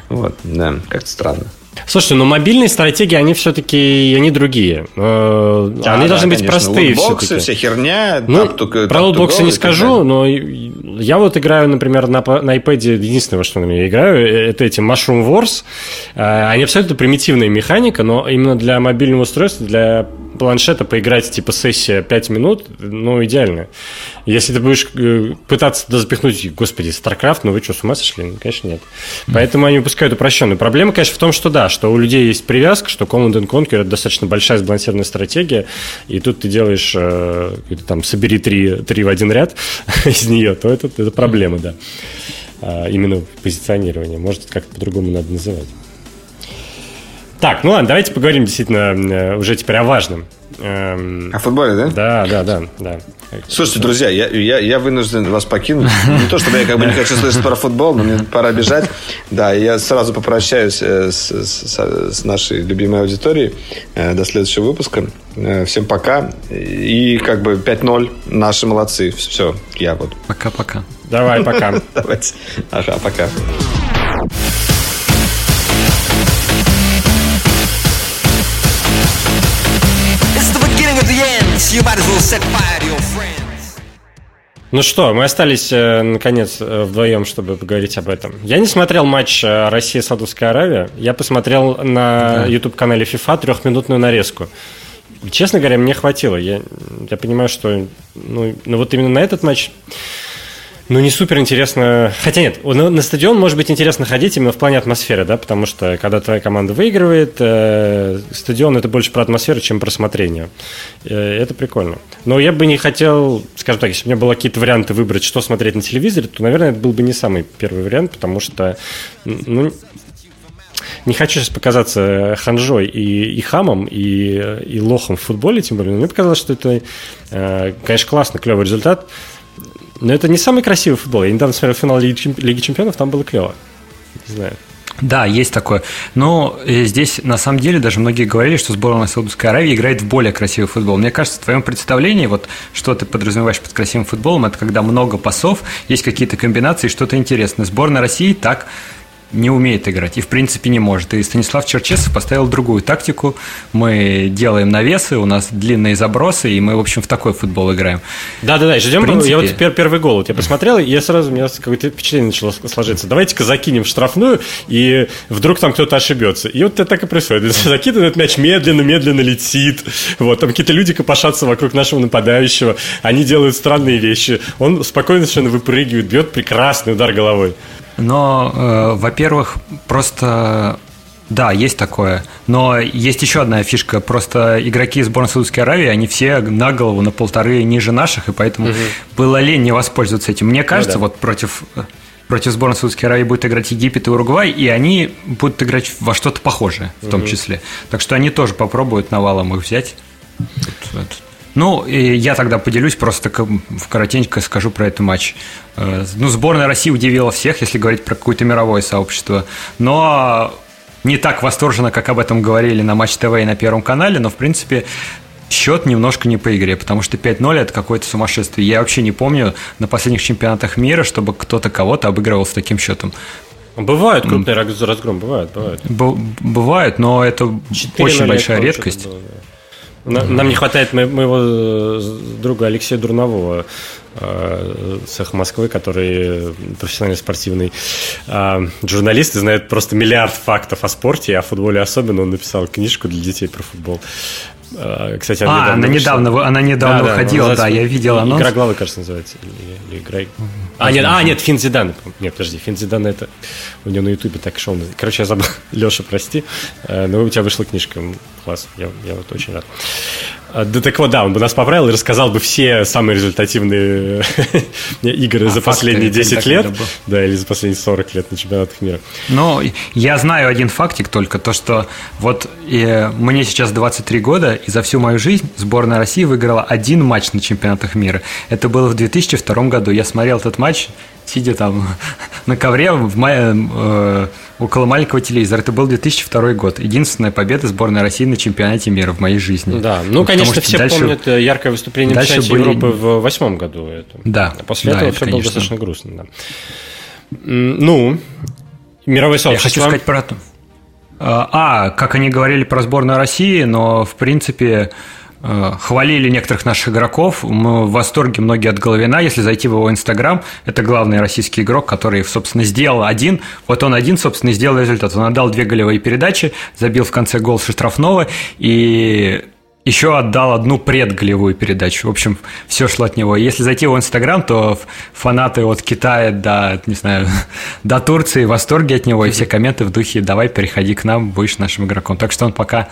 [SPEAKER 2] Вот, да, как-то странно.
[SPEAKER 1] Слушайте, но мобильные стратегии, они все-таки, они другие. Э, да, они да, должны быть конечно. простые
[SPEAKER 2] все-таки. вся херня.
[SPEAKER 1] Ну, там, только, про лутбоксы не скажу, но я вот играю, например, на, на iPad, единственное, во что меня играю, э, это эти Mushroom Wars. Э, они абсолютно примитивная механика, но именно для мобильного устройства, для планшета поиграть, типа, сессия 5 минут, ну, идеально. Если ты будешь э, пытаться запихнуть, господи, StarCraft, ну вы что, с ума сошли? Ну, конечно, нет. Поэтому они выпускают упрощенную. Проблема, конечно, в том, что да, что у людей есть привязка, что Command and Conquer это достаточно большая сбалансированная стратегия, и тут ты делаешь, э, там, собери три, три в один ряд из нее, то это, это проблема, да. А, именно позиционирование. Может, как-то по-другому надо называть. Так, ну ладно, давайте поговорим действительно э, уже теперь о важном.
[SPEAKER 2] Эм... О футболе, да?
[SPEAKER 1] Да, да, да, да.
[SPEAKER 2] Слушайте, друзья, я, я, я вынужден вас покинуть. Не то, чтобы я как бы не хочу слышать про футбол, но мне пора бежать. Да, я сразу попрощаюсь э, с, с, с нашей любимой аудиторией э, до следующего выпуска. Всем пока. И как бы 5-0, наши молодцы. Все, я вот.
[SPEAKER 3] Пока-пока.
[SPEAKER 1] Давай, пока.
[SPEAKER 2] Давайте. Ага, пока.
[SPEAKER 1] Ну что, мы остались, э, наконец, э, вдвоем, чтобы поговорить об этом. Я не смотрел матч э, Россия-Саудовская Аравия. Я посмотрел на YouTube-канале FIFA трехминутную нарезку. Честно говоря, мне хватило. Я, я понимаю, что ну, ну вот именно на этот матч ну, не супер интересно. Хотя нет, на, стадион может быть интересно ходить именно в плане атмосферы, да, потому что когда твоя команда выигрывает, э, стадион это больше про атмосферу, чем про смотрение. Э, это прикольно. Но я бы не хотел, скажем так, если бы у меня было какие-то варианты выбрать, что смотреть на телевизоре, то, наверное, это был бы не самый первый вариант, потому что, ну, не хочу сейчас показаться ханжой и, и хамом, и, и лохом в футболе, тем более, но мне показалось, что это, э, конечно, классно, клевый результат. Но это не самый красивый футбол. Я недавно смотрел финал Лиги, Чемпионов, там было клево. Не знаю.
[SPEAKER 3] Да, есть такое. Но э, здесь, на самом деле, даже многие говорили, что сборная Саудовской Аравии играет в более красивый футбол. Мне кажется, в твоем представлении, вот что ты подразумеваешь под красивым футболом, это когда много пасов, есть какие-то комбинации, что-то интересное. Сборная России так не умеет играть и, в принципе, не может. И Станислав Черчесов поставил другую тактику. Мы делаем навесы, у нас длинные забросы, и мы, в общем, в такой футбол играем.
[SPEAKER 1] Да-да-да, ждем. Принципе... Я вот пер первый гол вот я посмотрел, и я сразу, у меня какое-то впечатление начало сложиться. Давайте-ка закинем в штрафную, и вдруг там кто-то ошибется. И вот это так и происходит. Закидывает мяч медленно-медленно летит. Вот, там какие-то люди копошатся вокруг нашего нападающего. Они делают странные вещи. Он спокойно совершенно выпрыгивает, бьет прекрасный удар головой.
[SPEAKER 3] Но, э, во-первых, просто да, есть такое. Но есть еще одна фишка. Просто игроки сборной Саудовской Аравии, они все на голову, на полторы ниже наших, и поэтому угу. было лень не воспользоваться этим. Мне кажется, ну, да. вот против против сборной Саудовской Аравии будет играть Египет и Уругвай, и они будут играть во что-то похожее в том числе. Так что они тоже попробуют навалом их взять. Ну, и я тогда поделюсь, просто коротенько скажу про этот матч. Э, ну, сборная России удивила всех, если говорить про какое-то мировое сообщество. Но не так восторженно, как об этом говорили на Матч ТВ и на Первом канале, но, в принципе, счет немножко не по игре, потому что 5-0 это какое-то сумасшествие. Я вообще не помню на последних чемпионатах мира, чтобы кто-то кого-то обыгрывал с таким счетом.
[SPEAKER 1] Бывают крупные разгром, бывают, бывают.
[SPEAKER 3] Б- бывают, но это очень большая редкость. Было, да.
[SPEAKER 1] Нам не хватает моего друга Алексея Дурнового, цех Москвы, который профессиональный спортивный журналист и знает просто миллиард фактов о спорте, и о футболе особенно. Он написал книжку для детей про футбол.
[SPEAKER 3] Кстати, она, а, недавно, она недавно, она недавно да, выходила, да, да, я видел
[SPEAKER 1] анонс. Игра главы, кажется, называется. Или, или игра... А, нет, а, нет, Фин Зидан. Нет, подожди, Фин Зидан это... У него на Ютубе так шел. Короче, я забыл. Леша, прости. Э, но у тебя вышла книжка. Класс, я, я вот очень рад. А, да так вот, да, он бы нас поправил и рассказал бы все самые результативные игры а за последние 10 лет. Да, или за последние 40 лет на чемпионатах мира.
[SPEAKER 3] Ну, я знаю один фактик только, то, что вот и мне сейчас 23 года, и за всю мою жизнь сборная России выиграла один матч на чемпионатах мира. Это было в 2002 году. Я смотрел этот матч сидя там на ковре в мае, э, около маленького телевизора. Это был 2002 год. Единственная победа сборной России на чемпионате мира в моей жизни.
[SPEAKER 1] Да, ну, конечно, все дальше, помнят э, яркое выступление чемпионате были... Европы в восьмом году. Это.
[SPEAKER 3] Да.
[SPEAKER 1] А после
[SPEAKER 3] да,
[SPEAKER 1] этого это, все конечно. было достаточно грустно. Да. Ну, мировой сообщество.
[SPEAKER 3] Я хочу сказать про то. А, как они говорили про сборную России, но, в принципе, Э, хвалили некоторых наших игроков. Мы в восторге многие от Головина. Если зайти в его Инстаграм, это главный российский игрок, который, собственно, сделал один. Вот он один, собственно, сделал результат. Он отдал две голевые передачи, забил в конце гол со штрафного и еще отдал одну предголевую передачу. В общем, все шло от него. Если зайти в Инстаграм, то фанаты от Китая до, не знаю, до Турции в восторге от него, и все комменты в духе «давай, переходи к нам, будешь нашим игроком». Так что он пока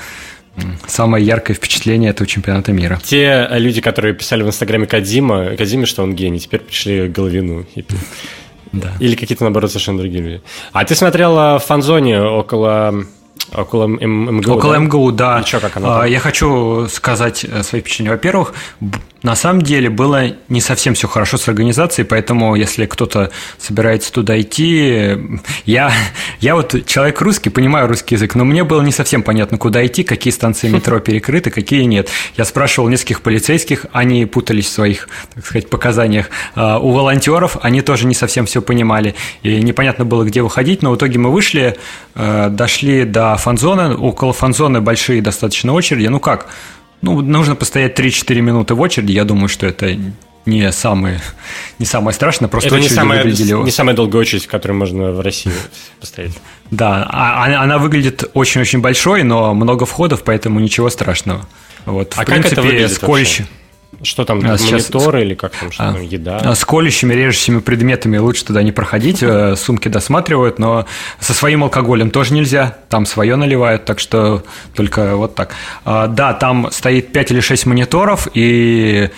[SPEAKER 3] Самое яркое впечатление этого чемпионата мира.
[SPEAKER 1] Те люди, которые писали в Инстаграме Кадима, Кадиме, что он гений, теперь пришли Головину. Да. Или какие-то, наоборот, совершенно другие люди. А ты смотрела в фанзоне около Около МГУ,
[SPEAKER 3] Около да? МГУ, да. И что, как оно а, Я хочу сказать э, свои впечатления. Во-первых, на самом деле было не совсем все хорошо с организацией, поэтому если кто-то собирается туда идти, я, я вот человек русский, понимаю русский язык, но мне было не совсем понятно, куда идти, какие станции метро перекрыты, какие нет. Я спрашивал нескольких полицейских, они путались в своих, так сказать, показаниях. А, у волонтеров они тоже не совсем все понимали, и непонятно было, где выходить, но в итоге мы вышли, э, дошли до фанзоны, около фанзоны большие достаточно очереди, ну как, ну, нужно постоять 3-4 минуты в очереди. Я думаю, что это не самое, не самое страшное, просто
[SPEAKER 1] это не самая, не самая долгая очередь, в которой можно в России постоять.
[SPEAKER 3] Да, а, а, она выглядит очень-очень большой, но много входов, поэтому ничего страшного. Вот,
[SPEAKER 1] а в как принципе, это выглядит скользь... Вообще? Что там, а, мониторы или как там, что а, там, еда?
[SPEAKER 3] А, с колющими, режущими предметами лучше туда не проходить, э, сумки досматривают, но со своим алкоголем тоже нельзя, там свое наливают, так что только вот так. А, да, там стоит 5 или 6 мониторов, и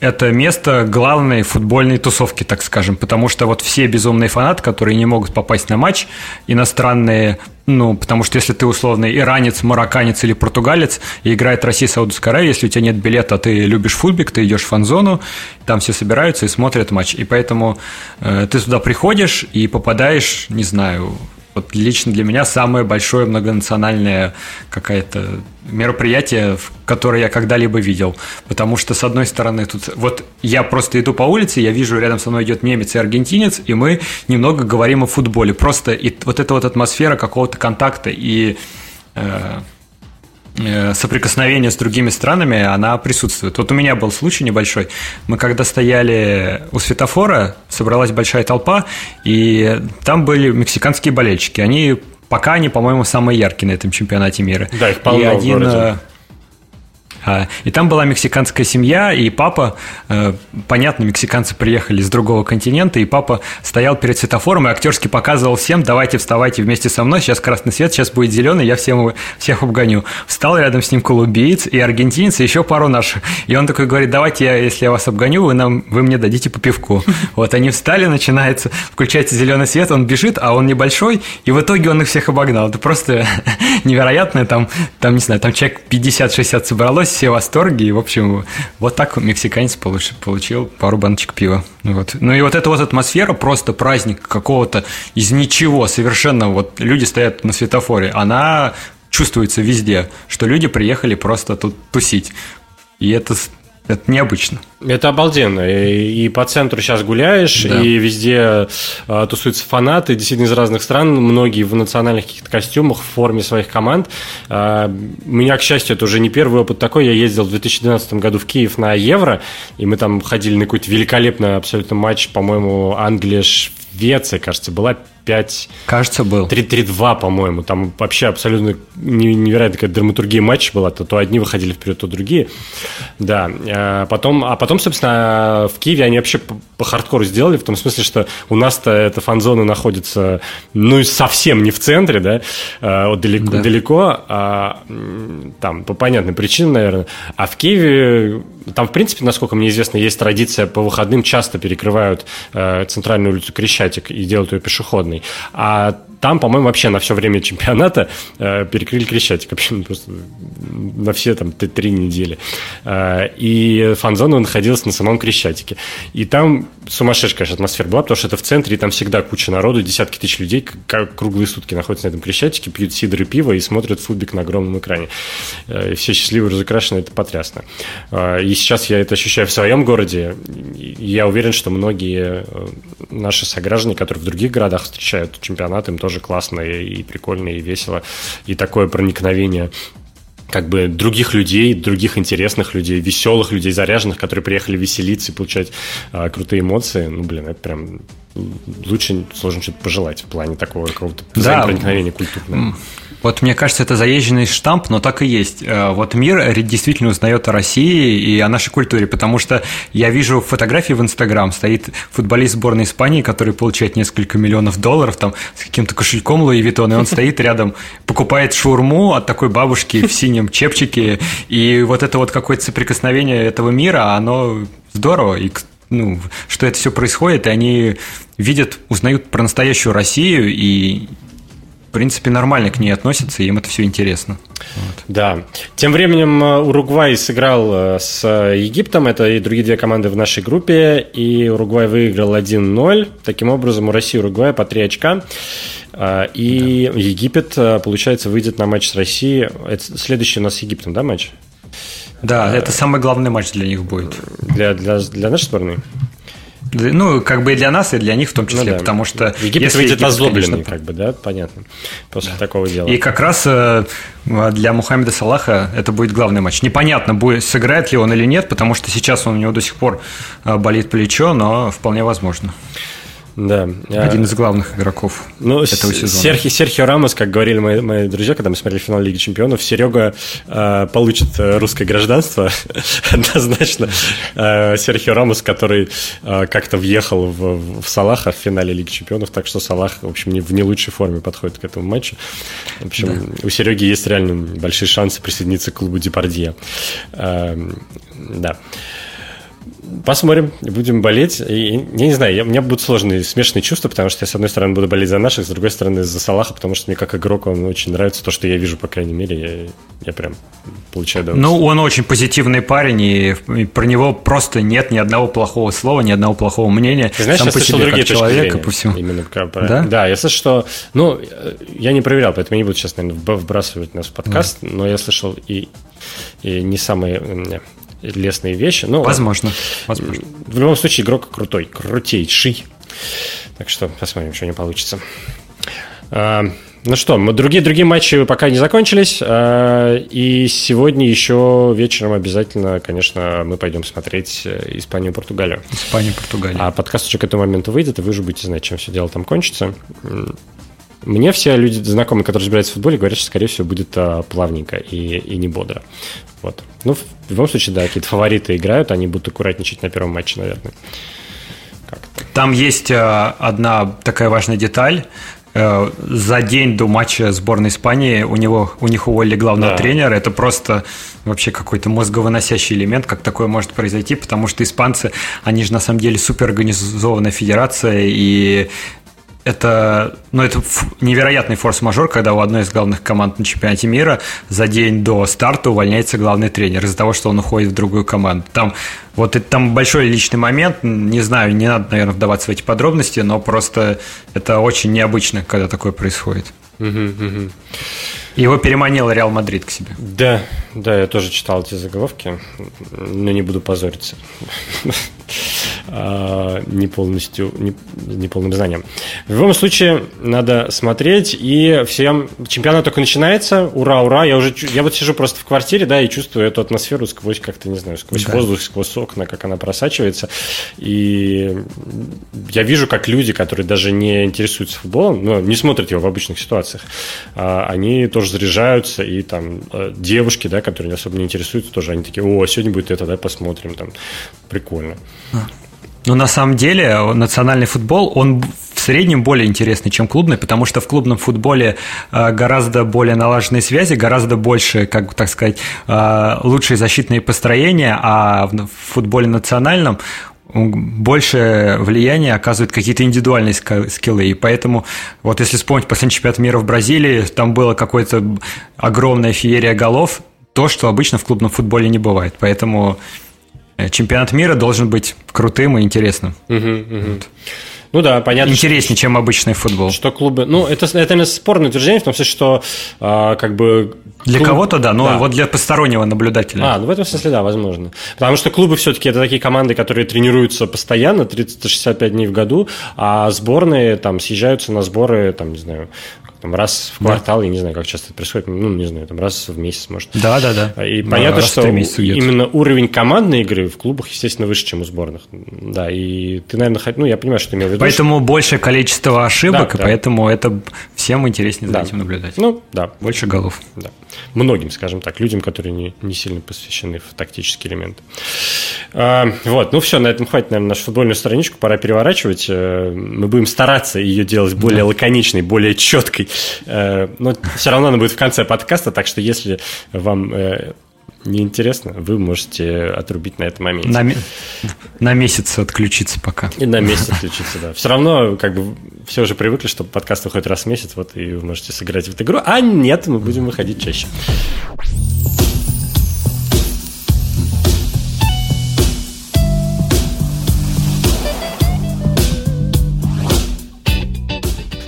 [SPEAKER 3] это место главной футбольной тусовки, так скажем, потому что вот все безумные фанаты, которые не могут попасть на матч, иностранные, ну, потому что если ты условный иранец, марокканец или португалец, и играет Россия, Саудовская Аравия, если у тебя нет билета, ты любишь футбик, ты идешь в фан-зону, там все собираются и смотрят матч, и поэтому э, ты туда приходишь и попадаешь, не знаю, вот лично для меня самое большое многонациональное какое-то мероприятие, которое я когда-либо видел. Потому что, с одной стороны, тут вот я просто иду по улице, я вижу, рядом со мной идет немец и аргентинец, и мы немного говорим о футболе. Просто и вот эта вот атмосфера какого-то контакта и э, Э, соприкосновение с другими странами, она присутствует. Вот у меня был случай небольшой. Мы когда стояли у светофора, собралась большая толпа, и там были мексиканские болельщики. Они пока они, по-моему, самые яркие на этом чемпионате мира.
[SPEAKER 1] Да, их полно и один, в городе.
[SPEAKER 3] А, и там была мексиканская семья, и папа, э, понятно, мексиканцы приехали с другого континента, и папа стоял перед светофором и актерски показывал всем, давайте вставайте вместе со мной, сейчас красный свет, сейчас будет зеленый, я всем, всех обгоню. Встал рядом с ним колумбиец и аргентинец, и еще пару наших. И он такой говорит, давайте, я, если я вас обгоню, вы, нам, вы мне дадите по пивку. Вот они встали, начинается, включается зеленый свет, он бежит, а он небольшой, и в итоге он их всех обогнал. Это просто невероятно, там, там не знаю, там человек 50-60 собралось, все в восторге. И, в общем, вот так мексиканец получил, получил пару баночек пива. Вот. Ну и вот эта вот атмосфера, просто праздник какого-то из ничего, совершенно вот люди стоят на светофоре, она чувствуется везде, что люди приехали просто тут тусить. И это Это необычно.
[SPEAKER 1] Это обалденно. И, и по центру сейчас гуляешь, да. и везде а, тусуются фанаты, действительно из разных стран, многие в национальных каких-то костюмах, в форме своих команд. А, у меня, к счастью, это уже не первый опыт такой. Я ездил в 2012 году в Киев на Евро, и мы там ходили на какой-то великолепный абсолютно матч, по-моему, Англия-Швеция, кажется, была 5...
[SPEAKER 3] Кажется, был.
[SPEAKER 1] 3-3-2, по-моему. Там вообще абсолютно невероятная такая драматургия матча была. То, то одни выходили вперед, то другие. Да. А потом, а потом, собственно, в Киеве они вообще по, по хардкору сделали, в том смысле, что у нас-то эта фан-зона находится, ну, совсем не в центре, да, а, вот далеко, да. далеко а, там, по понятным причинам, наверное. А в Киеве, там, в принципе, насколько мне известно, есть традиция по выходным часто перекрывают э, центральную улицу Крещатик и делают ее пешеходной. А там, по-моему, вообще на все время чемпионата э, перекрыли Крещатик. Вообще ну, просто на все там три недели. Э, и фан-зона находилась на самом Крещатике. И там сумасшедшая, конечно, атмосфера была, потому что это в центре, и там всегда куча народу, десятки тысяч людей, как круглые сутки находятся на этом Крещатике, пьют сидр и пиво и смотрят футбик на огромном экране. Э, и все счастливы, разукрашены, это потрясно. Э, сейчас я это ощущаю в своем городе. Я уверен, что многие э, наши сограждане, которые в других городах встречают чемпионат, им тоже классно и, и прикольно, и весело. И такое проникновение как бы других людей, других интересных людей, веселых людей, заряженных, которые приехали веселиться и получать а, крутые эмоции. Ну, блин, это прям лучше сложно что-то пожелать в плане такого какого-то
[SPEAKER 3] да. проникновения культурного. Вот мне кажется, это заезженный штамп, но так и есть. Э, вот мир действительно узнает о России и о нашей культуре, потому что я вижу фотографии в Инстаграм, стоит футболист сборной Испании, который получает несколько миллионов долларов там с каким-то кошельком Луи Виттон, и он стоит рядом, покупает шурму от такой бабушки в синем чепчике, и вот это вот какое-то соприкосновение этого мира, оно здорово, и ну, что это все происходит, и они видят, узнают про настоящую Россию, и принципе, нормально к ней относятся, и им это все интересно.
[SPEAKER 1] Вот. Да. Тем временем э, Уругвай сыграл э, с Египтом, это и другие две команды в нашей группе, и Уругвай выиграл 1-0. Таким образом, у России и Уругвая по 3 очка. Э, и да. Египет, получается, выйдет на матч с Россией. Это следующий у нас с Египтом, да, матч?
[SPEAKER 3] Да, это самый главный матч для них будет.
[SPEAKER 1] Для, для, для нашей сборной?
[SPEAKER 3] Ну, как бы и для нас, и для них в том числе, ну, да. потому что...
[SPEAKER 1] Египет если выйдет озлобленный, конечно, как бы, да, понятно, после да. такого дела.
[SPEAKER 3] И как раз э, для Мухаммеда Салаха это будет главный матч. Непонятно, будет, сыграет ли он или нет, потому что сейчас он, у него до сих пор э, болит плечо, но вполне возможно.
[SPEAKER 1] Да.
[SPEAKER 3] Один из главных игроков
[SPEAKER 1] ну, этого сезона. Серхи, Серхио Рамос, как говорили мои, мои друзья, когда мы смотрели финал Лиги Чемпионов, Серега э, получит русское гражданство однозначно. Э, Серхио Рамос, который э, как-то въехал в, в Салаха в финале Лиги Чемпионов, так что Салах, в общем, не, в не лучшей форме подходит к этому матчу. В общем, да. у Сереги есть реально большие шансы присоединиться к клубу Депардье. Э, да. Посмотрим, будем болеть. И, я не знаю, я, у меня будут сложные, смешанные чувства, потому что я, с одной стороны, буду болеть за наших, с другой стороны, за Салаха, потому что мне как игрок он очень нравится, то, что я вижу, по крайней мере, я, я прям получаю
[SPEAKER 3] удовольствие. Ну, он очень позитивный парень, и, и про него просто нет ни одного плохого слова, ни одного плохого мнения.
[SPEAKER 1] Ты знаешь, Сам я по слышал себе, другие как человека, по всему. Именно про, да? да, я слышал, что... Ну, я не проверял, поэтому я не буду сейчас, наверное, вбрасывать нас в подкаст, да. но я слышал и, и не самые лесные вещи. Но,
[SPEAKER 3] возможно, возможно.
[SPEAKER 1] В любом случае, игрок крутой, крутейший. Так что посмотрим, что не получится. А, ну что, мы другие, другие матчи пока не закончились. А, и сегодня еще вечером обязательно, конечно, мы пойдем смотреть э, Испанию-Португалию.
[SPEAKER 3] Испанию-Португалию.
[SPEAKER 1] А подкаст уже к этому моменту выйдет, и вы уже будете знать, чем все дело там кончится. Мне все люди знакомые, которые разбираются в футболе, говорят, что, скорее всего, будет а, плавненько и, и не бодро. Вот. Ну, в любом случае, да, какие-то фавориты играют, они будут аккуратничать на первом матче, наверное.
[SPEAKER 3] Как-то. Там есть а, одна такая важная деталь. Э, за день до матча сборной Испании у него у них уволили главного да. тренера. Это просто вообще какой-то мозговыносящий элемент, как такое может произойти, потому что испанцы, они же на самом деле суперорганизованная федерация, и это, ну, это невероятный форс-мажор, когда у одной из главных команд на чемпионате мира за день до старта увольняется главный тренер из-за того, что он уходит в другую команду. Там вот это, там большой личный момент, не знаю, не надо, наверное, вдаваться в эти подробности, но просто это очень необычно, когда такое происходит. Угу, угу. Его переманил Реал Мадрид к себе.
[SPEAKER 1] Да, да, я тоже читал эти заголовки, но не буду позориться. А, не полностью, не, полным знанием. В любом случае, надо смотреть, и всем чемпионат только начинается, ура, ура, я уже, я вот сижу просто в квартире, да, и чувствую эту атмосферу сквозь как-то, не знаю, сквозь да. воздух, сквозь окна, как она просачивается, и я вижу, как люди, которые даже не интересуются футболом, но не смотрят его в обычных ситуациях, а, они тоже заряжаются, и там э, девушки, да, которые особо не интересуются, тоже они такие, о, сегодня будет это, да, посмотрим, там, прикольно. А.
[SPEAKER 3] Но на самом деле национальный футбол, он в среднем более интересный, чем клубный, потому что в клубном футболе э, гораздо более налаженные связи, гораздо больше, как так сказать, э, лучшие защитные построения, а в футболе национальном больше влияния оказывают какие-то индивидуальные скиллы. И поэтому, вот если вспомнить последний чемпионат мира в Бразилии, там было какое-то огромная феерия голов, то, что обычно в клубном футболе не бывает. Поэтому чемпионат мира должен быть крутым и интересным. Угу, угу. Вот.
[SPEAKER 1] Ну да, понятно.
[SPEAKER 3] Интереснее, что, чем обычный футбол.
[SPEAKER 1] Что клубы. Ну, это, это спорное утверждение, в том смысле, что а, как бы.
[SPEAKER 3] Для клуб... кого-то, да, но да. вот для постороннего наблюдателя.
[SPEAKER 1] А, ну в этом смысле, да, возможно. Потому что клубы все-таки это такие команды, которые тренируются постоянно, 365 дней в году, а сборные там съезжаются на сборы, там, не знаю, там раз в квартал, да. я не знаю, как часто это происходит, ну, не знаю, там раз в месяц, может.
[SPEAKER 3] Да, да, да.
[SPEAKER 1] И да, понятно, что именно уровень командной игры в клубах, естественно, выше, чем у сборных. Да, и ты, наверное, хоть, ну, я понимаю, что ты имел в виду.
[SPEAKER 3] Поэтому что... большее количество ошибок, да, и да. поэтому это всем интереснее за да. этим наблюдать.
[SPEAKER 1] Ну, да.
[SPEAKER 3] Больше голов.
[SPEAKER 1] Да. Многим, скажем так, людям, которые не, не сильно посвящены в тактические элементы. А, вот, ну все, на этом хватит, наверное, нашу футбольную страничку, пора переворачивать. Э, мы будем стараться ее делать более да. лаконичной, более четкой. Э, но все равно она будет в конце подкаста, так что если вам э, неинтересно, вы можете отрубить на этом моменте.
[SPEAKER 3] На, на месяц отключиться пока.
[SPEAKER 1] И на месяц отключиться, да. Все равно, как бы, все уже привыкли, что подкаст выходит раз в месяц, вот, и вы можете сыграть в эту игру. А нет, мы будем выходить чаще.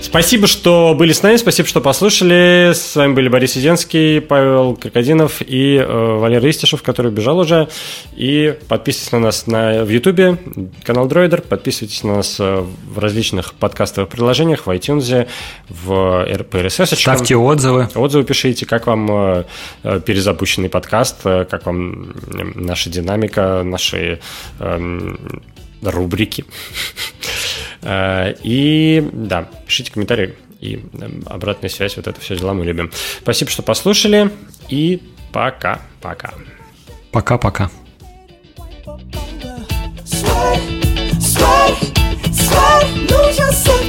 [SPEAKER 1] Спасибо, что были с нами, спасибо, что послушали. С вами были Борис Сиденский, Павел Крокодинов и э, Валерий Истишев, который бежал уже. И подписывайтесь на нас на, в Ютубе, канал Дроидер, подписывайтесь на нас э, в различных подкастовых приложениях, в iTunes, в RPRSS.
[SPEAKER 3] Ставьте отзывы.
[SPEAKER 1] Отзывы пишите, как вам э, э, перезапущенный подкаст, как вам наша динамика, наши э, рубрики. Э, и да, пишите комментарии и э, обратная связь, вот это все дела мы любим. Спасибо, что послушали, и пока-пока.
[SPEAKER 3] Пока-пока. Sway, sway, sway, lose yourself.